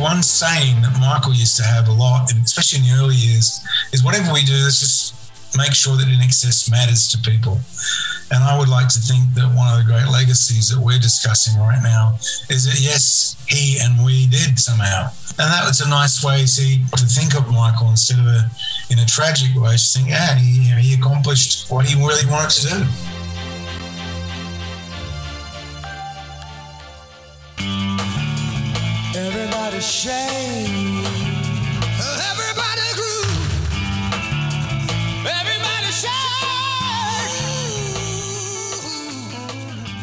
one saying that Michael used to have a lot, and especially in the early years, is whatever we do, let's just make sure that INXS matters to people. And I would like to think that one of the great legacies that we're discussing right now is that yes, he and we did somehow. And that was a nice way, see, to think of Michael instead of a in a tragic way, just think, yeah, he, you know, he accomplished what he really wanted to do.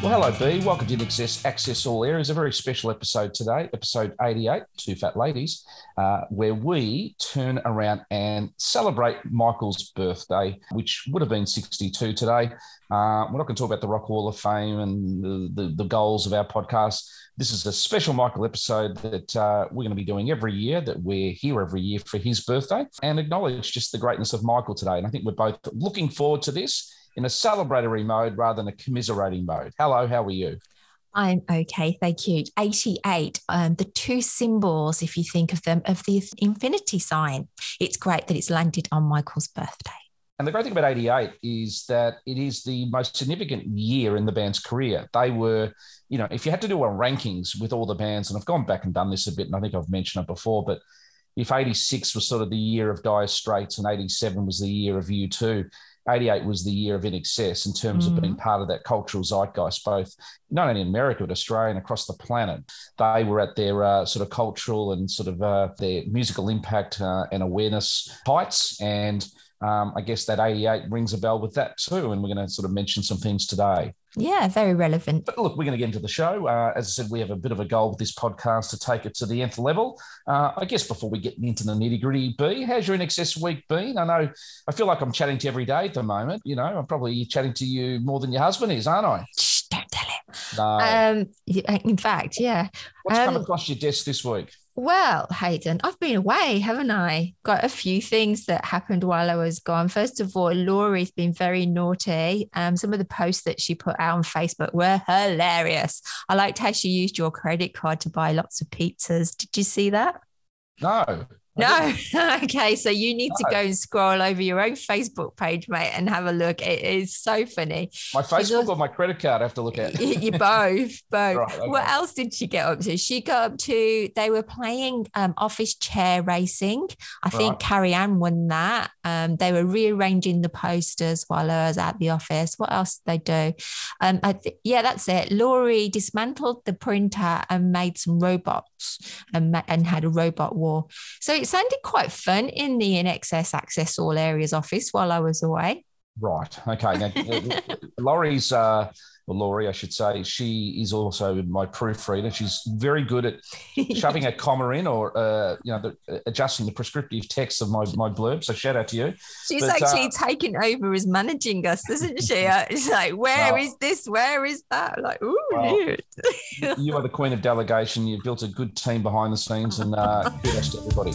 Well, hello, B. Welcome to Access Access All Areas. A very special episode today, episode 88, Two Fat Ladies, uh, where we turn around and celebrate Michael's birthday, which would have been 62 today. Uh, we're not going to talk about the Rock Hall of Fame and the, the, the goals of our podcast. This is a special Michael episode that uh, we're going to be doing every year, that we're here every year for his birthday and acknowledge just the greatness of Michael today. And I think we're both looking forward to this in a celebratory mode rather than a commiserating mode. Hello, how are you? I'm okay, thank you. 88, um, the two symbols, if you think of them, of the infinity sign. It's great that it's landed on Michael's birthday. And the great thing about 88 is that it is the most significant year in the band's career. They were, you know, if you had to do a rankings with all the bands, and I've gone back and done this a bit, and I think I've mentioned it before, but if 86 was sort of the year of Dire Straits and 87 was the year of U2, 88 was the year of INXS in terms mm. of being mm. part of that cultural zeitgeist, both not only in America, but Australia and across the planet. They were at their uh, sort of cultural and sort of uh, their musical impact uh, and awareness heights. And um, I guess that 88 rings a bell with that too. And we're going to sort of mention some things today. Yeah, very relevant. But look, we're going to get into the show. Uh, as I said, we have a bit of a goal with this podcast to take it to the nth level. Uh, I guess before we get into the nitty gritty, B, how's your INXS week been? I know I feel like I'm chatting to you every day at the moment. You know, I'm probably chatting to you more than your husband is, aren't I? Shh, don't tell him. No. Um, in fact, yeah. What's um, come across your desk this week? Well, Hayden, I've been away, haven't I? Got a few things that happened while I was gone. First of all, Laurie's been very naughty. Um, some of the posts that she put out on Facebook were hilarious. I liked how she used your credit card to buy lots of pizzas. Did you see that? No. No. okay. So you need no. to go and scroll over your own Facebook page, mate, and have a look. It is so funny. My Facebook also, or my credit card I have to look at? you both, both. Right, okay. What else did she get up to? She got up to, they were playing um, office chair racing. I think right. Carrie Ann won that. Um, they were rearranging the posters while I was at the office. What else did they do? Um, I th- yeah, that's it. Laurie dismantled the printer and made some robots and, and had a robot war. So it's sounded quite fun in the INXS Access All Areas office while I was away. Right. Okay. Now, Laurie's, uh, Laurie, I should say, she is also my proofreader. She's very good at shoving a comma in or, uh, you know, the, uh, adjusting the prescriptive text of my, my blurb. So shout out to you. She's but, actually uh, taken over as managing us, isn't she? it's like, where is this? Where is that? Like, ooh, well, you are the queen of delegation. You've built a good team behind the scenes and uh, kudos to everybody.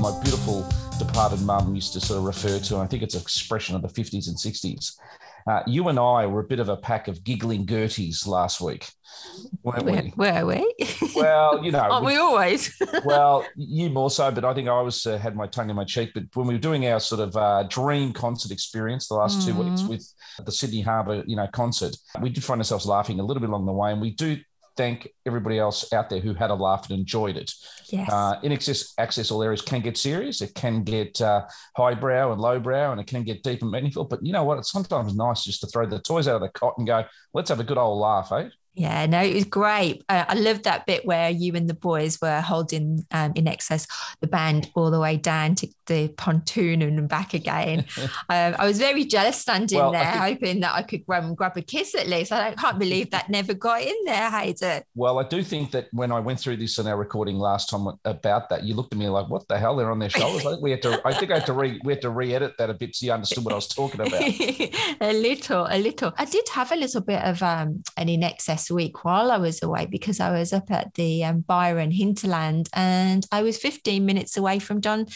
My beautiful departed mum used to sort of refer to, and I think it's an expression of the 50s and 60s. Uh, you and I were a bit of a pack of giggling Gerties last week, weren't we? Were we? Well, you know, aren't we, we always? well, you more so, but I think I was uh, had my tongue in my cheek. But when we were doing our sort of uh, dream concert experience the last mm. two weeks mm. with the Sydney Harbour, you know, concert, we did find ourselves laughing a little bit along the way, and we do thank everybody else out there who had a laugh and enjoyed it. Yes. Uh, INXS access all areas can get serious. It can get uh, highbrow and lowbrow, and it can get deep and meaningful. But you know what? It's sometimes nice just to throw the toys out of the cot and go, let's have a good old laugh, eh? Yeah, no, it was great. Uh, I loved that bit where you and the boys were holding um, excess the band all the way down to the pontoon and back again. um, I was very jealous standing well, there, think, hoping that I could grab grab a kiss at least. I can't believe that never got in there, Hayden. Well, I do think that when I went through this in our recording last time about that, you looked at me like, "What the hell? They're on their shoulders." I think we had to. I think I had to re. We had to re-edit that a bit so you understood what I was talking about. a little, a little. I did have a little bit of um, an INXS week while I was away because I was up at the um, Byron hinterland and I was 15 minutes away from John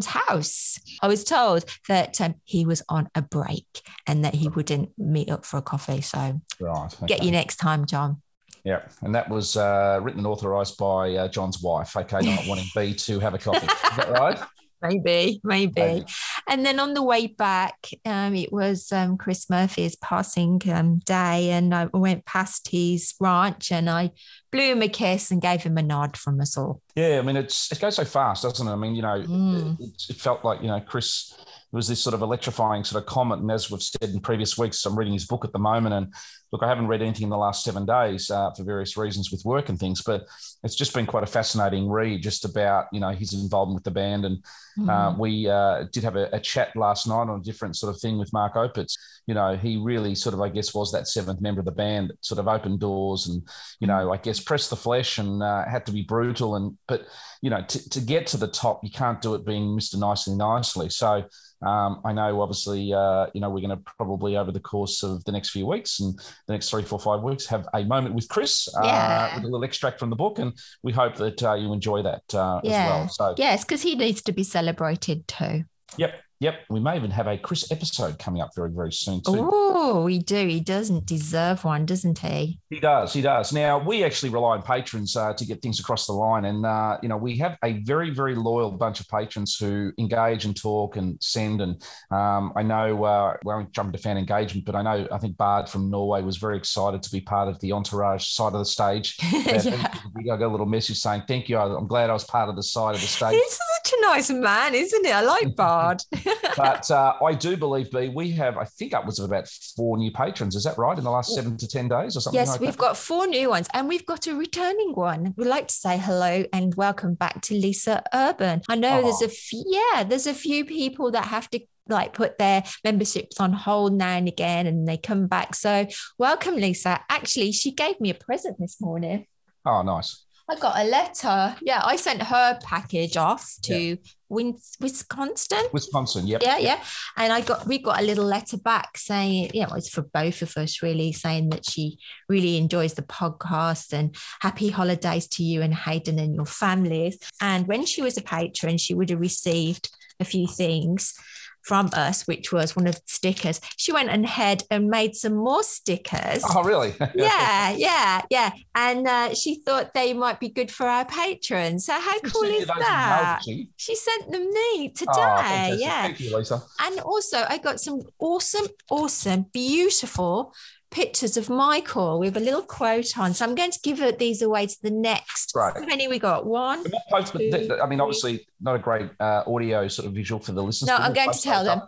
John's house. I was told that um, he was on a break and that he wouldn't meet up for a coffee. So right, okay. get you next time, John. Yeah, and that was uh, written and authorised by uh, John's wife. Okay, not wanting B to have a coffee. Is that right? maybe, maybe, maybe. And then on the way back, um, it was um, Chris Murphy's passing um, day, and I went past his ranch and I blew him a kiss and gave him a nod from us all. Yeah, I mean, it's it goes so fast, doesn't it? I mean, you know, mm. it, it, felt like you know Chris was this sort of electrifying sort of comment, and as we've said in previous weeks, I'm reading his book at the moment, and look, I haven't read anything in the last seven days uh, for various reasons with work and things, but it's just been quite a fascinating read just about, you know, his involvement with the band. And mm-hmm. uh, we uh, did have a, a, chat last night on a different sort of thing with Mark Opitz. You know, he really sort of, I guess, was that seventh member of the band that sort of opened doors and, you know, mm-hmm. I guess pressed the flesh and uh, had to be brutal. And, but, you know, to, to get to the top, you can't do it being Mr. Nicely Nicely. So, um, I know, obviously, uh, you know, we're going to probably over the course of the next few weeks and the next three, four, five weeks have a moment with Chris uh, yeah. with a little extract from the book, and we hope that uh, you enjoy that uh, yeah. as well. So yes, because he needs to be celebrated too. Yep, Yep, we may even have a Chris episode coming up very, very soon too. Oh, we do. He doesn't deserve one, doesn't he? He does. He does. Now we actually rely on patrons uh, to get things across the line, and uh, you know we have a very, very loyal bunch of patrons who engage and talk and send. And um, I know uh, we won't jump into fan engagement, but I know I think Bard from Norway was very excited to be part of the entourage side of the stage. yeah. We got a little message saying, "Thank you. I'm glad I was part of the side of the stage." He's such a nice man, isn't it? I like Bard but uh, I do believe, B, we have, I think upwards of about four new patrons. Is that right? In the last seven to 10 days or something yes, like we've got four new ones and we've got a returning one. We'd like to say hello and welcome back to Lisa Urban. I know oh. there's a few, yeah, there's a few people that have to like put their memberships on hold now and again and they come back. So welcome, Lisa. Actually, she gave me a present this morning. Oh, nice. I got a letter. Yeah, I sent her package off to yeah. Wisconsin. Wisconsin, yep. Yeah, yeah. And I got we got a little letter back saying, you know, it's for both of us really, saying that she really enjoys the podcast and happy holidays to you and Hayden and your families. And when she was a patron, she would have received a few things from us, which was one of the stickers. She went ahead and made some more stickers. Oh, really? yeah, yeah, yeah. And uh, she thought they might be good for our patrons. So how cool is that? She sent them me oh, today. Oh, yeah. Thank you, Lisa. And also, I got some awesome, awesome, beautiful pictures of Michael with a little quote on. So I'm going to give these away to the next. Right. How many we got? One. Post, two, I mean, obviously, not a great uh, audio sort of visual for the listeners. No, I'm going to tell them.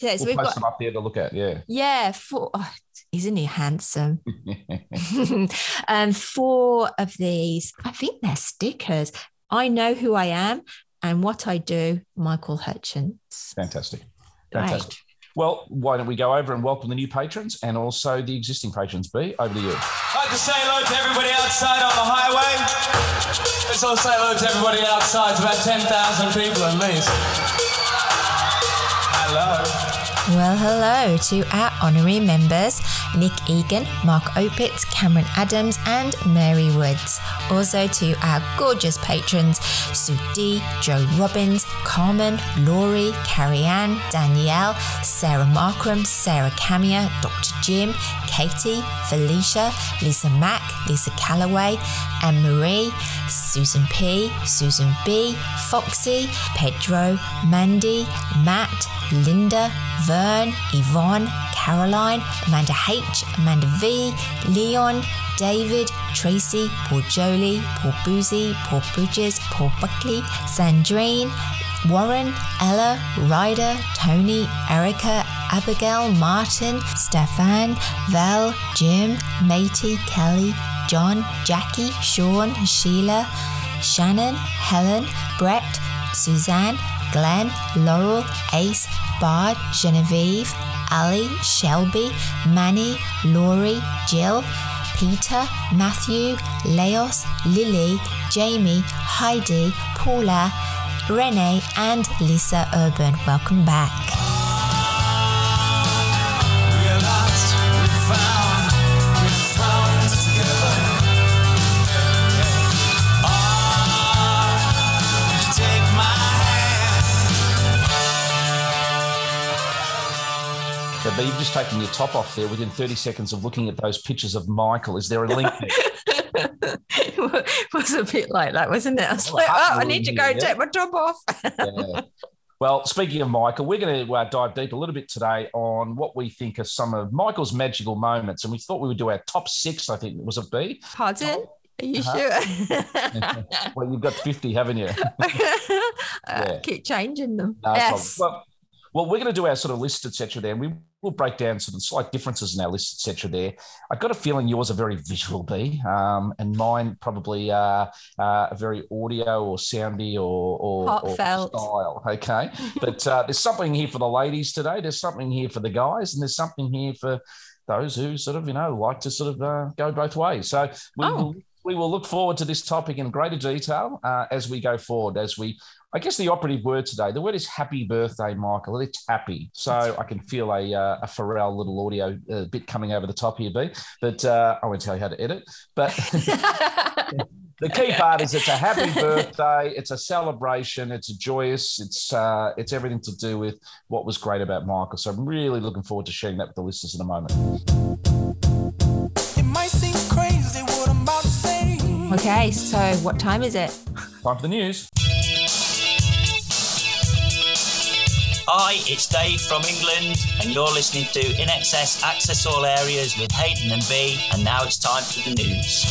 Yeah, so we'll we've got them up there to look at. Yeah. Yeah. Four. Oh, isn't he handsome? um, four of these. I think they're stickers. I know who I am and what I do. Michael Hutchence. Fantastic. Fantastic. Well, why don't we go over and welcome the new patrons and also the existing patrons? B, over to you. I'd like to say hello to everybody outside on the highway. Let's all say hello to everybody outside. It's about 10,000 people at least. Hello. Well, hello to our honorary members Nick Egan, Mark Opitz, Cameron Adams, and Mary Woods. Also to our gorgeous patrons Sue D, Joe Robbins, Carmen, Laurie, Carrie Ann, Danielle, Sarah Markram, Sarah Camia, Dr. Jim, Katie, Felicia, Lisa Mack, Lisa Calloway, Anne Marie, Susan P, Susan B, Foxy, Pedro, Mandy, Matt, Linda, Vern, Yvonne, Caroline, Amanda H, Amanda V, Leon, David, Tracy, Paul Jolie, Paul Boozy, Paul Bridges, Paul Buckley, Sandrine, Warren, Ella, Ryder, Tony, Erica, Abigail, Martin, Stefan, Val, Jim, Matey, Kelly, John, Jackie, Sean, Sheila, Shannon, Helen, Brett, Suzanne, Glenn, Laurel, Ace, Bard, Genevieve, Ali, Shelby, Manny, Laurie, Jill, Peter, Matthew, Leos, Lily, Jamie, Heidi, Paula, Renee, and Lisa Urban. Welcome back. But you've just taken your top off there within 30 seconds of looking at those pictures of Michael. Is there a link there? was a bit like that, wasn't it? I was like, oh, I need to go yeah. take my top off. yeah. Well, speaking of Michael, we're going to uh, dive deep a little bit today on what we think are some of Michael's magical moments. And we thought we would do our top six, I think. Was it B? Pardon? Are you uh-huh. sure? well, you've got 50, haven't you? uh, Keep changing them. No, yes. Well, well, we're going to do our sort of list, etc. There, we will break down some slight differences in our list, etc. There, I've got a feeling yours are very visual, B, um, and mine probably uh, uh, a very audio or soundy or, or, or style. Okay, but uh, there's something here for the ladies today. There's something here for the guys, and there's something here for those who sort of you know like to sort of uh, go both ways. So we oh. will we will look forward to this topic in greater detail uh, as we go forward. As we, I guess, the operative word today, the word is happy birthday, Michael. It's happy. So I can feel a, uh, a Pharrell little audio uh, bit coming over the top here, B. But uh, I won't tell you how to edit. But the key part is it's a happy birthday. It's a celebration. It's a joyous. It's uh, it's everything to do with what was great about Michael. So I'm really looking forward to sharing that with the listeners in a moment. Okay, so what time is it? Time for the news. Hi, it's Dave from England, and you're listening to INXS Access All Areas with Hayden and B, and now it's time for the news.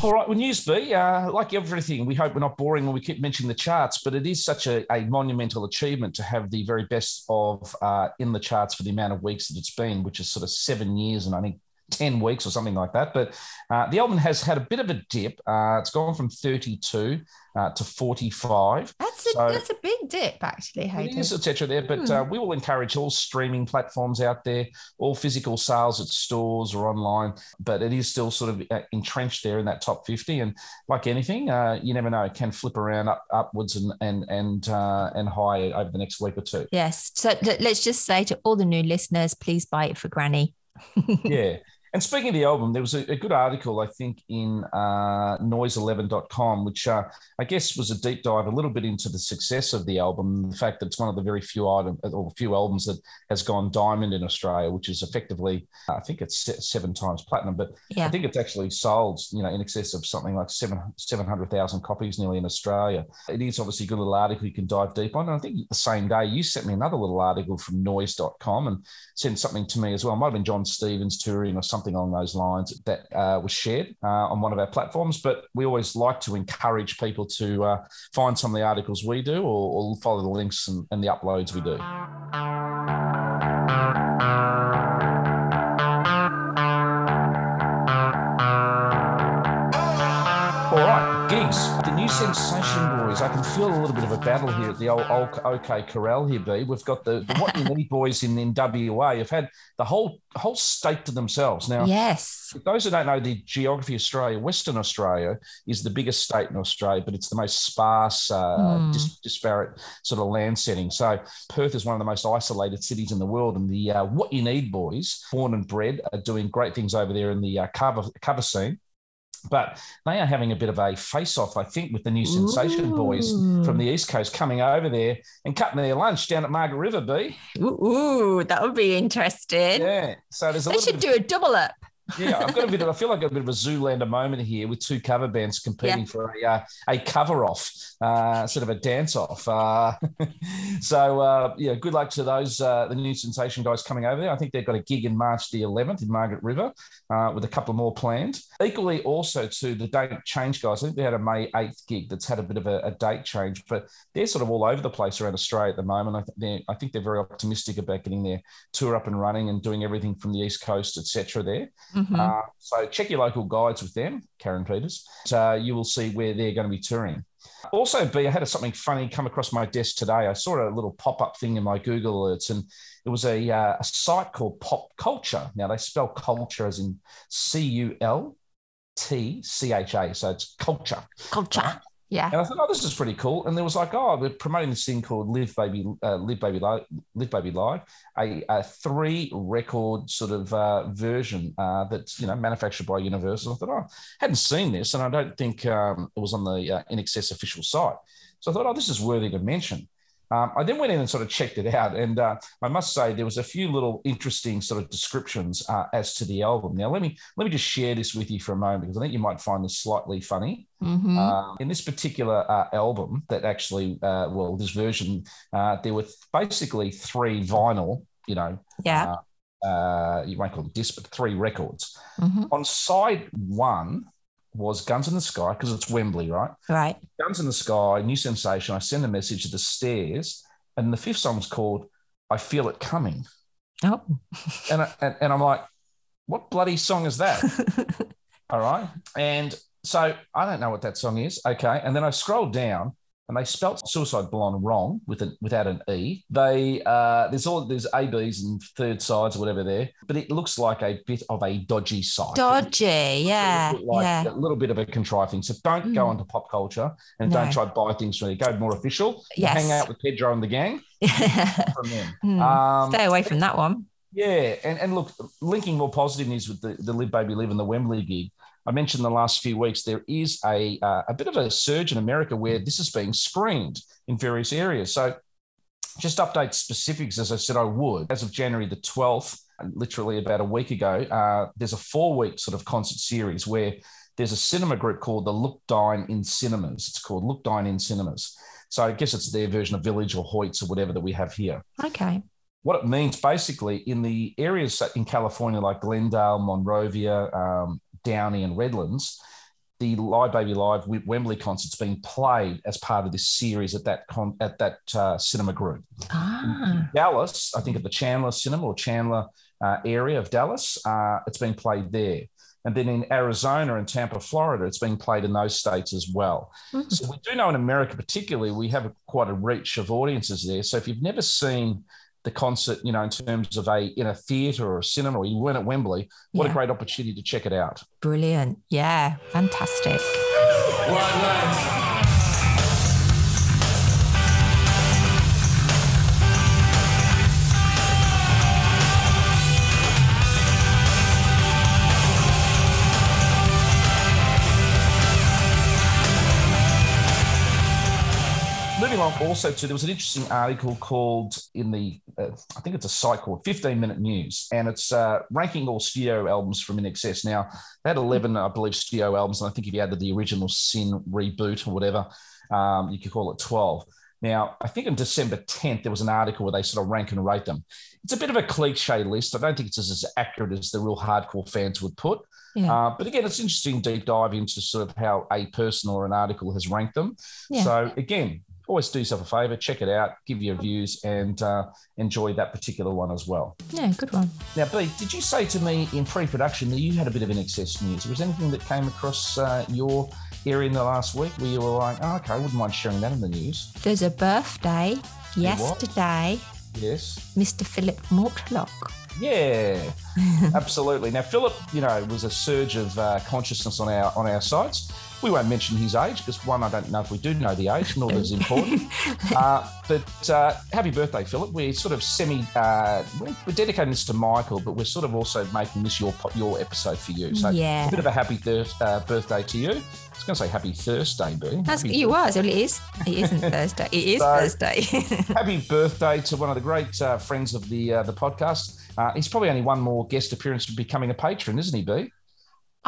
All right, well, news B, uh, like everything, we hope we're not boring when we keep mentioning the charts, but it is such a, a monumental achievement to have the very best of uh, in the charts for the amount of weeks that it's been, which is sort of seven years and I think 10 weeks or something like that. But uh, the album has had a bit of a dip. Uh, it's gone from 32 uh, to 45. That's a, so that's a big dip, actually. Hayden. It is, etc. there. But uh, hmm. we will encourage all streaming platforms out there, all physical sales at stores or online. But it is still sort of uh, entrenched there in that top 50. And like anything, uh, you never know, it can flip around up, upwards and, and, and, and high over the next week or two. Yes. So let's just say to all the new listeners, please buy it for Granny. yeah. And speaking of the album, there was a, a good article, I think, in uh, noise11.com, which uh, I guess was a deep dive a little bit into the success of the album, the fact that it's one of the very few item or few albums that has gone diamond in Australia, which is effectively, I think it's seven times platinum, but yeah. I think it's actually sold, you know, in excess of something like seven seven hundred thousand copies nearly in Australia. It is obviously a good little article you can dive deep on. And I think the same day you sent me another little article from noise.com and sent something to me as well. It might have been Jon Stevens touring or something something along those lines that uh, was shared uh, on one of our platforms. But we always like to encourage people to uh, find some of the articles we do or, or follow the links and, and the uploads we do. All right, gigs. The new sensation I can feel a little bit of a battle here at the old, old OK Corral here, B. We've got the, the What You Need boys in, in WA. Have had the whole whole state to themselves. Now, yes. Those who don't know the geography of Australia, Western Australia is the biggest state in Australia, but it's the most sparse, uh, mm. dis- disparate sort of land setting. So Perth is one of the most isolated cities in the world, and the uh, What You Need boys, born and bred, are doing great things over there in the uh, cover cover scene. But they are having a bit of a face off, I think, with the new Sensation Ooh. boys from the East Coast coming over there and cutting their lunch down at Margaret River, B. Ooh, that would be interesting. Yeah. So there's a they should do a double up yeah, I've got a bit of. I feel like a bit of a Zoolander moment here with two cover bands competing yeah. for a uh, a cover off, uh, sort of a dance off. Uh, so uh, yeah, good luck to those uh, the new sensation guys coming over there. I think they've got a gig in March the 11th in Margaret River, uh, with a couple more planned. Equally, also to the Don't Change guys. I think they had a May 8th gig that's had a bit of a, a date change, but they're sort of all over the place around Australia at the moment. I think they're I think they're very optimistic about getting their tour up and running and doing everything from the East Coast, etc. There. Mm-hmm. Uh, so check your local guides with them, Karen Peters. So you will see where they're going to be touring. Also, B, I had something funny come across my desk today. I saw a little pop up thing in my Google alerts, and it was a, uh, a site called Pop Culture. Now, they spell culture as in C U L T C H A. So it's culture. Culture. Yeah. And I thought, oh, this is pretty cool. And there was like, oh, we're promoting this thing called Live Baby, uh, Live Baby Live, Live Baby Live, a, a three record sort of uh, version uh, that's you know manufactured by Universal. I thought, oh, I hadn't seen this, and I don't think um, it was on the uh, INXS official site. So I thought, oh, this is worthy to mention. Um, I then went in and sort of checked it out, and uh, I must say there was a few little interesting sort of descriptions uh, as to the album. Now, let me let me just share this with you for a moment because I think you might find this slightly funny. Mm-hmm. Uh, in this particular uh, album, that actually, uh, well, this version, uh, there were basically three vinyl, you know, yeah. you might call it disc, but three records. Mm-hmm. On side one, was Guns in the Sky because it's Wembley, right? Right. Guns in the Sky, New Sensation. I send a message to the stairs, and the fifth song was called "I Feel It Coming." Oh. and, I, and and I'm like, what bloody song is that? All right, and so I don't know what that song is. Okay, and then I scroll down, and they spelt suicide blonde wrong with without an e. They uh, there's all there's abs and third sides or whatever there, but it looks like a bit of a dodgy site. Dodgy, yeah, like yeah. A little bit of a contriving. So don't mm. go into pop culture and no. don't try to buy things from there. Go more official. Yes. Hang out with Pedro and the gang. from them. Mm. Um, Stay away from that one. Yeah, and, and look, linking more positive news with the, the Live Baby Live and the Wembley gig. I mentioned the last few weeks there is a uh, a bit of a surge in America where this is being screened in various areas. So, just update specifics as I said I would. As of January the twelfth, literally about a week ago, uh, there's a four week sort of concert series where there's a cinema group called the Look Dine in Cinemas. It's called Look Dine in Cinemas. So I guess it's their version of Village or Hoyts or whatever that we have here. Okay. What it means basically in the areas in California like Glendale, Monrovia, um, Downey and Redlands, the Live Baby Live Wembley concert's being played as part of this series at that con- at that uh, cinema group. Ah. Dallas, I think at the Chandler Cinema or Chandler uh, area of Dallas, uh, it's being played there. And then in Arizona and Tampa, Florida, it's being played in those states as well. Mm-hmm. So we do know in America, particularly, we have a, quite a reach of audiences there. So if you've never seen the concert, you know, in terms of a in a theatre or a cinema, or you weren't at Wembley, what yeah. a great opportunity to check it out. Brilliant. Yeah, fantastic. Also to there was an interesting article called in the uh, I think it's a site called 15 Minute News, and it's uh, ranking all studio albums from INXS. Now they had 11, I believe, studio albums, and I think if you added the original Sin reboot or whatever, um, you could call it 12. Now, I think on December 10th, there was an article where they sort of rank and rate them. It's a bit of a cliche list. I don't think it's as accurate as the real hardcore fans would put. Yeah. Uh, but again, it's interesting deep dive into sort of how a person or an article has ranked them. Yeah. So again, always do yourself a favor, check it out, give your views, and uh, enjoy that particular one as well. Yeah, good one. Now, B, did you say to me in pre-production that you had a bit of an excess news? Was anything that came across uh, your area in the last week where you were like, oh, okay, I wouldn't mind sharing that in the news? There's a birthday yesterday. Yes. Mr. Philip Mortlock. Yeah, absolutely. Now, Philip, you know, it was a surge of uh, consciousness on our on our sites. We won't mention his age because one, I don't know if we do know the age, nor is important. uh, but uh, happy birthday, Philip. We're sort of semi, uh, we're dedicating this to Michael, but we're sort of also making this your your episode for you. So yeah. a bit of a happy thir- uh, birthday to you. I was going to say happy Thursday, B. That's, you was. Well, it is. It isn't Thursday. It is so, Thursday. happy birthday to one of the great uh, friends of the uh, the podcast. he's probably only one more guest appearance to becoming a patron, isn't he, B?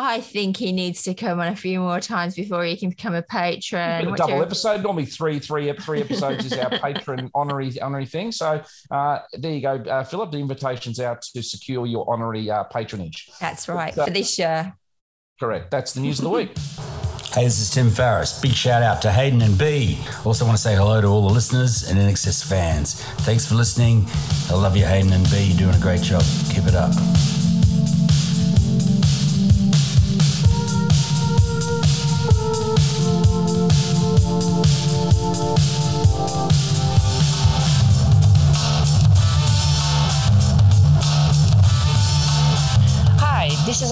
I think he needs to come on a few more times before he can become a patron. A double episode, normally three, three, three episodes is our patron honorary honorary thing. So uh, there you go, uh, Philip. The invitation's out to secure your honorary uh, patronage. That's right but, uh, for this year. Correct. That's the news of the week. Hey, this is Tim Farriss. Big shout out to Hayden and B. Also want to say hello to all the listeners and INXS fans. Thanks for listening. I love you, Hayden and B. You're doing a great job. Keep it up.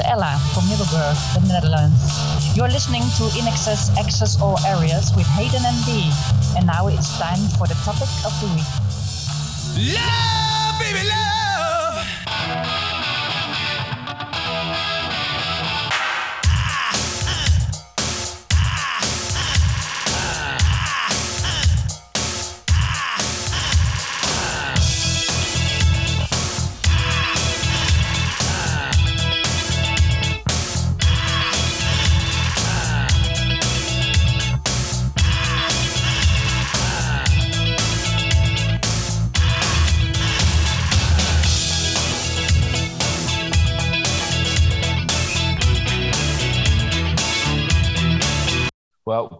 Ella from Middelburg, the Netherlands. You're listening to INXS Access All Areas with Hayden and B. And now it's time for the topic of the week. Love, baby, love.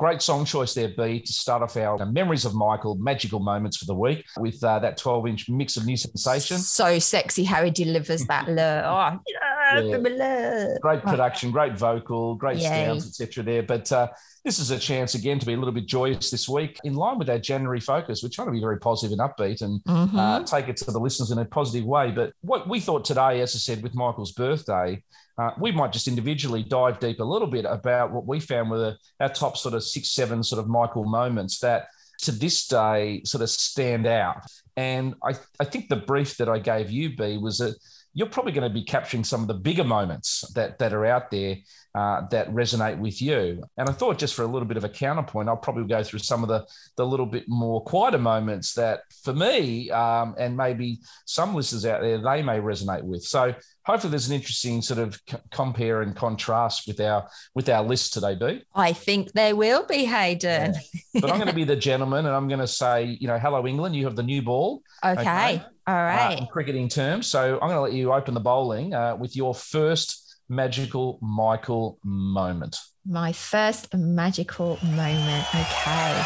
Great song choice there, B, to start off our memories of Michael, magical moments for the week with uh, that 12 inch mix of new sensation. So sexy how he delivers that lure. Oh, yeah. Great production, great vocal, great Yay. sounds, etc. there. But uh, this is a chance again to be a little bit joyous this week in line with our January focus. We're trying to be very positive and upbeat and mm-hmm. uh, take it to the listeners in a positive way. But what we thought today, as I said, with Michael's birthday, uh, we might just individually dive deep a little bit about what we found were our top sort of six, seven sort of Michael moments that to this day sort of stand out. And I, I think the brief that I gave you, B, was that you're probably going to be capturing some of the bigger moments that, that are out there uh, that resonate with you. And I thought just for a little bit of a counterpoint, I'll probably go through some of the, the little bit more quieter moments that for me um, and maybe some listeners out there, they may resonate with. So hopefully there's an interesting sort of compare and contrast with our with our list today, B. I think there will be, Hayden. Yeah. But I'm going to be the gentleman and I'm going to say, you know, hello, England, you have the new ball. Okay. okay? All right. Uh, cricketing terms. So I'm going to let you open the bowling uh, with your first magical Michael moment. My first magical moment. Okay.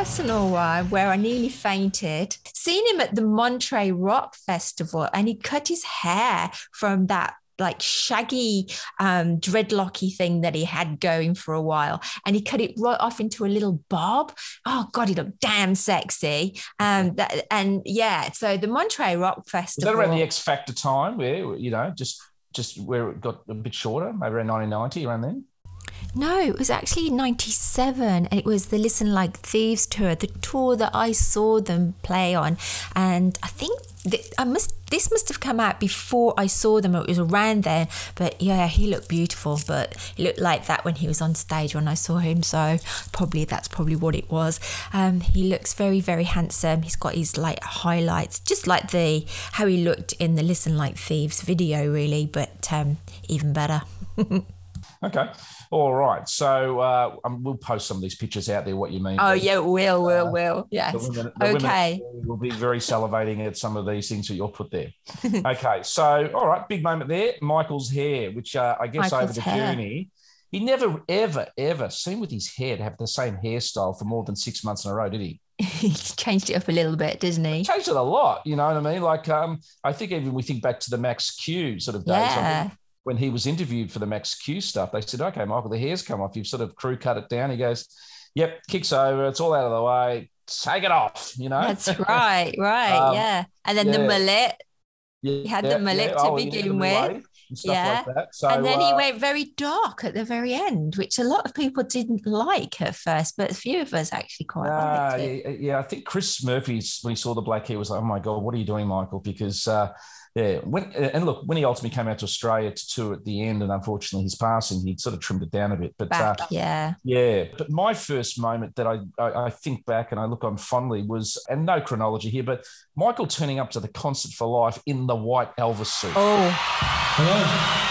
Personal one where I nearly fainted. Seen him at the Monterey Rock Festival and he cut his hair from that like shaggy um, dreadlocky thing that he had going for a while and he cut it right off into a little bob. Oh god he looked damn sexy. Um, that, and yeah so the monterey rock festival was that around the x factor time where you know just just where it got a bit shorter maybe around 1990 around then no, it was actually 97 and it was the Listen Like Thieves tour, the tour that I saw them play on. And I think I must this must have come out before I saw them. It was around then, but yeah, he looked beautiful. But he looked like that when he was on stage when I saw him. So probably that's probably what it was. Um, he looks very very handsome. He's got his like highlights, just like the how he looked in the Listen Like Thieves video, really, but um, even better. okay. All right. So uh, um, we'll post some of these pictures out there. What you mean? Oh yeah, we'll, we'll, uh, will. Yes. The women, the okay. We'll be very salivating at some of these things that you'll put there. okay. So all right, big moment there. Michael's hair, which uh, I guess Michael's over the hair. journey. He never, ever, ever seemed with his hair to have the same hairstyle for more than six months in a row, did he? he changed it up a little bit, doesn't he? Changed it a lot, you know what I mean? Like, um, I think even we think back to the Max Q sort of days. Yeah when he was interviewed for the Max Q stuff, they said, "Okay, Michael, the hair's come off. You've sort of crew cut it down." He goes, "Yep, kicks over. It's all out of the way. Take it off." You know. That's right, right, um, yeah. And then yeah. the mullet. Yeah, he had yeah, the mullet to oh, begin with. yeah. Like so, and then uh, he went very dark at the very end, which a lot of people didn't like at first, but a few of us actually quite uh, liked it. Yeah, I think Chris Murphy, when he saw the black hair, was like, "Oh my god, what are you doing, Michael?" Because uh, yeah, when, and look, when he ultimately came out to Australia to tour at the end, and unfortunately his passing, he'd sort of trimmed it down a bit. But back, uh, yeah, yeah. But my first moment that I, I, I think back and I look on fondly was, and no chronology here, but Michael turning up to the concert for life in the white Elvis suit. Oh, hello.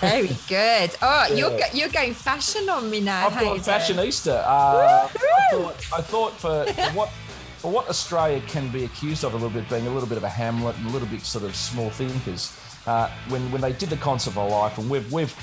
Very good. Oh, yeah. you're you're going fashion on me now. I've gone fashionista. Uh, I, thought, I thought for, for what for what Australia can be accused of a little bit being a little bit of a hamlet and a little bit sort of small thinkers, uh, when when they did the concert for life, and we've we've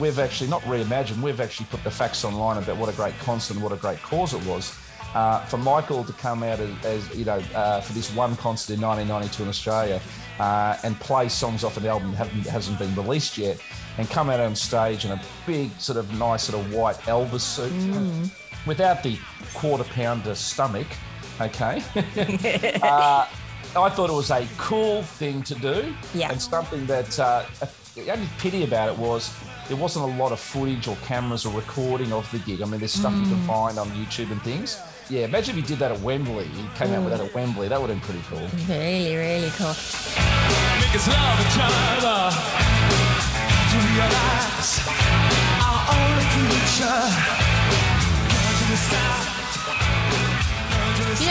we've actually not reimagined, we've actually put the facts online about what a great concert and what a great cause it was. Uh, for Michael to come out as, as you know uh, for this one concert in 1992 in Australia uh, and play songs off an album that hasn't been released yet, and come out on stage in a big sort of nice sort of white Elvis suit mm. without the quarter pounder stomach. Okay. uh, I thought it was a cool thing to do. Yeah. And something that uh, the only pity about it was there wasn't a lot of footage or cameras or recording of the gig. I mean, there's stuff mm. you can mm. find on YouTube and things. Yeah, imagine if you did that at Wembley. You came mm. out with that at Wembley. That would have been pretty cool. Really, really cool.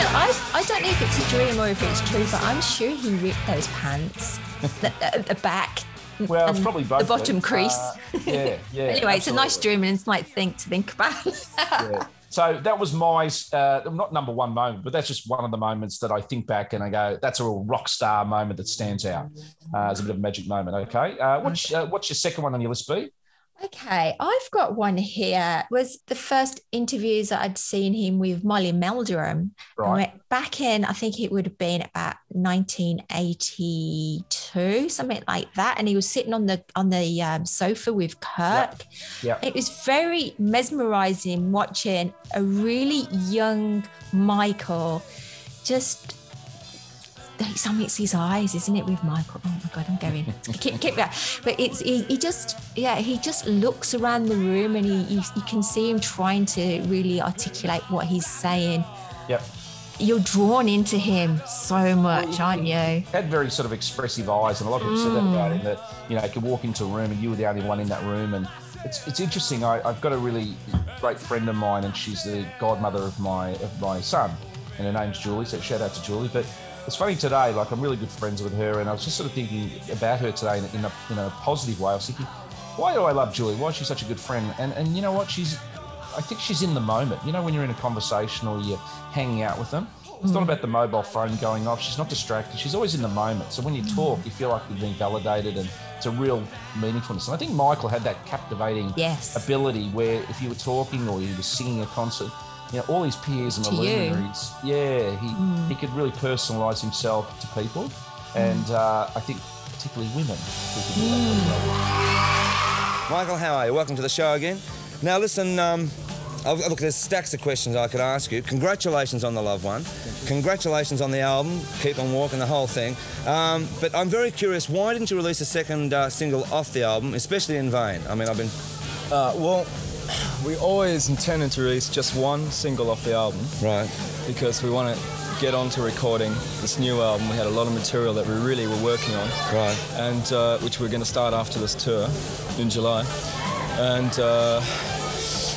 Know, I, I don't know if it's a dream or if it's true, but I'm sure he ripped those pants, the, the, the back, well, it's probably both. The bottom crease. Uh, yeah, yeah. anyway, absolutely. it's a nice dream and it's like thing to think about. yeah. So that was my uh, not number one moment, but that's just one of the moments that I think back and I go, that's a real rock star moment that stands out uh, as a bit of a magic moment. Okay, uh, what's uh, what's your second one on your list, B? Okay, I've got one here. It was the first interviews that I'd seen him with Molly Meldrum. Right. Back in, I think it would have been about 1982, something like that. And he was sitting on the on the um, sofa with Kirk. Yeah. It was very mesmerizing watching a really young Michael just something's his eyes, isn't it, with Michael? Oh my God, I'm going. keep, keep that. But it's he, he, just yeah he just looks around the room and he, he you can see him trying to really articulate what he's saying. Yep. You're drawn into him so much, aren't you? Had very sort of expressive eyes, and a lot of people mm. said that about him. That you know, he could walk into a room and you were the only one in that room, and it's, it's interesting. I, have got a really great friend of mine, and she's the godmother of my of my son, and her name's Julie. So shout out to Julie. But it's funny today, like I'm really good friends with her, and I was just sort of thinking about her today in, in, a, in a positive way. I was thinking, why do I love Julie? Why is she such a good friend? And and you know what? She's, I think she's in the moment. You know, when you're in a conversation or you're hanging out with them, it's not mm. about the mobile phone going off. She's not distracted. She's always in the moment. So when you talk, you feel like you've been validated, and it's a real meaningfulness. And I think Michael had that captivating yes. ability where if you were talking or you were singing a concert you know, all his peers and the luminaries. Yeah, he, mm. he could really personalise himself to people, and uh, I think particularly women. Mm. Michael, how are you? Welcome to the show again. Now, listen. Um, look, there's stacks of questions I could ask you. Congratulations on the loved one. Congratulations on the album, Keep on Walking, the whole thing. Um, but I'm very curious, why didn't you release a second uh, single off the album, especially in vain? I mean, I've been. Uh, well, we always intended to release just one single off the album. Right. Because we want to get on to recording this new album. We had a lot of material that we really were working on. Right. And uh, which we're going to start after this tour in July. And uh,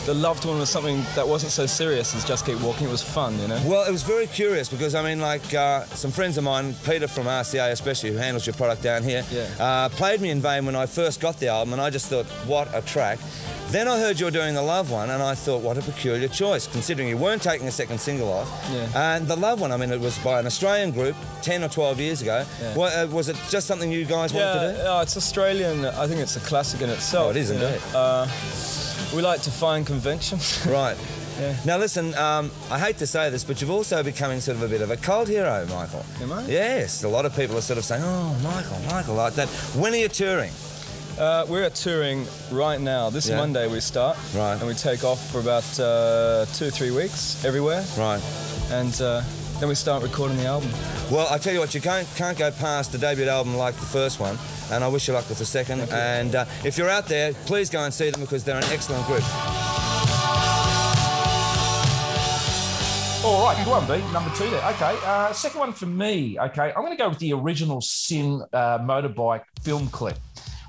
the loved one was something that wasn't so serious as Just Keep Walking. It was fun, you know? Well, it was very curious because, I mean, like uh, some friends of mine, Peter from RCA especially, who handles your product down here, yeah. uh, played me in vain when I first got the album, and I just thought, what a track. Then I heard you were doing the Love one, and I thought, what a peculiar choice, considering you weren't taking a second single off. Yeah. And the Love one, I mean, it was by an Australian group 10 or 12 years ago. Yeah. uh, was it just something you guys wanted to do? Yeah, it's Australian. I think it's a classic in itself. Oh, it is indeed. We like to find conventions. right. Yeah. Now listen, um, I hate to say this, but you've also becoming sort of a bit of a cult hero, Michael. Am I? Yes. A lot of people are sort of saying, "Oh, Michael, Michael," like that. When are you touring? Uh, we're at touring right now. This yeah. Monday we start. Right. And we take off for about uh, two, three weeks everywhere. Right. And uh, then we start recording the album. Well, I tell you what, you can't, can't go past the debut album like the first one. And I wish you luck with the second. And uh, if you're out there, please go and see them because they're an excellent group. All right, good one, B. Number two there. Okay, uh, second one for me. Okay, I'm going to go with the original Sin uh, motorbike film clip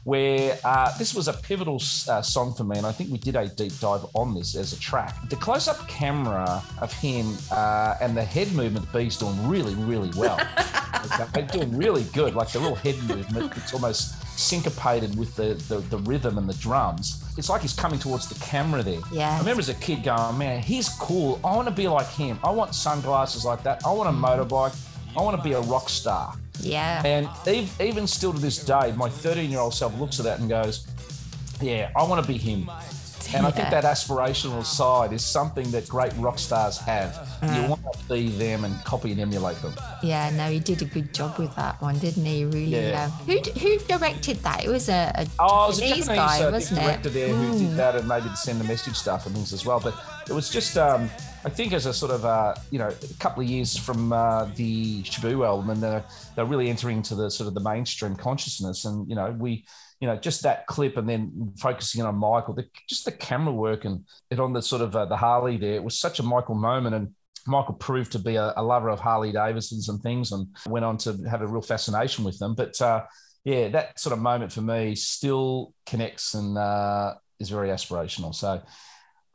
where uh, this was a pivotal uh, song for me, and I think we did a deep dive on this as a track. The close up camera of him uh, and the head movement, B's doing really, really well. They're doing really good, like the little head movement, it's almost syncopated with the, the, the, rhythm and the drums. It's like he's coming towards the camera there. Yeah. I remember as a kid going, man, he's cool. I want to be like him. I want sunglasses like that. I want a motorbike. I want to be a rock star. Yeah. And even still to this day, my 13 year old self looks at that and goes, Yeah, I want to be him. And yeah. I think that aspirational side is something that great rock stars have. Mm. You want to be them and copy and emulate them. Yeah, no, he did a good job with that one, didn't he? Really. Yeah. Uh, who who directed that? It was a, a oh, it was a Japanese guy, uh, wasn't director it? there mm. who did mm. that and maybe the send the message stuff and things as well. But it was just um, I think as a sort of uh, you know a couple of years from uh, the Shabooh album, and they're, they're really entering into the sort of the mainstream consciousness, and you know we you know, just that clip and then focusing on Michael, the, just the camera work and it on the sort of uh, the Harley there, it was such a Michael moment. And Michael proved to be a, a, lover of Harley Davidsons and things and went on to have a real fascination with them. But uh, yeah, that sort of moment for me still connects and uh, is very aspirational. So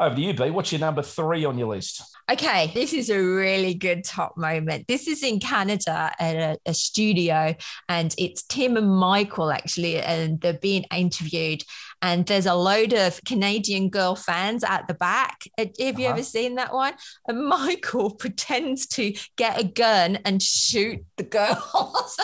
over to you, B. What's your number three on your list? Okay, this is a really good top moment. This is in Canada at a, a, studio, and it's Tim and Michael actually, and they're being interviewed. And there's a load of Canadian girl fans at the back. Have you uh-huh. ever seen that one? And Michael pretends to get a gun and shoot the girls.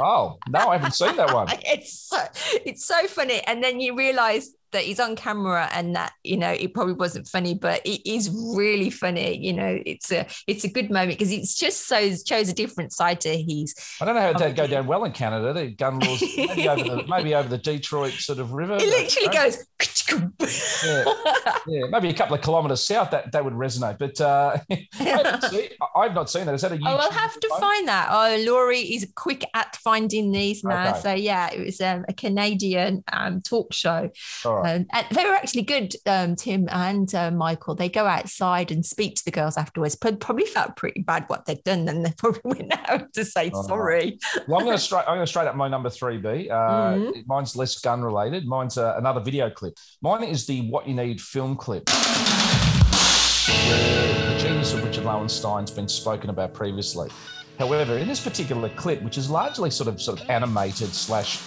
oh no, I haven't seen that one. it's so it's so funny, and then you realise that he's on camera and that you know it probably wasn't funny but it is really funny you know it's a it's a good moment because it's just so shows a different side to his i don't know how that'd go down well in canada the gun laws maybe over the, maybe over the detroit sort of river it literally goes yeah, yeah, maybe a couple of kilometers south that that would resonate but uh I've not seen that. Is that a YouTube oh i'll have to find that. Oh laurie is quick at finding these now okay. so yeah it was um, a canadian um, talk show um, and they were actually good, um, Tim and uh, Michael. They go outside and speak to the girls afterwards, but probably felt pretty bad what they'd done, and they probably went out to say oh, sorry. Well, I'm going to straight. I'm going to straight up my number three B. Uh, mm-hmm. Mine's less gun related. Mine's uh, another video clip. Mine is the What You Need film clip. the genius of Richard Lowenstein's been spoken about previously. However, in this particular clip, which is largely sort of sort of animated slash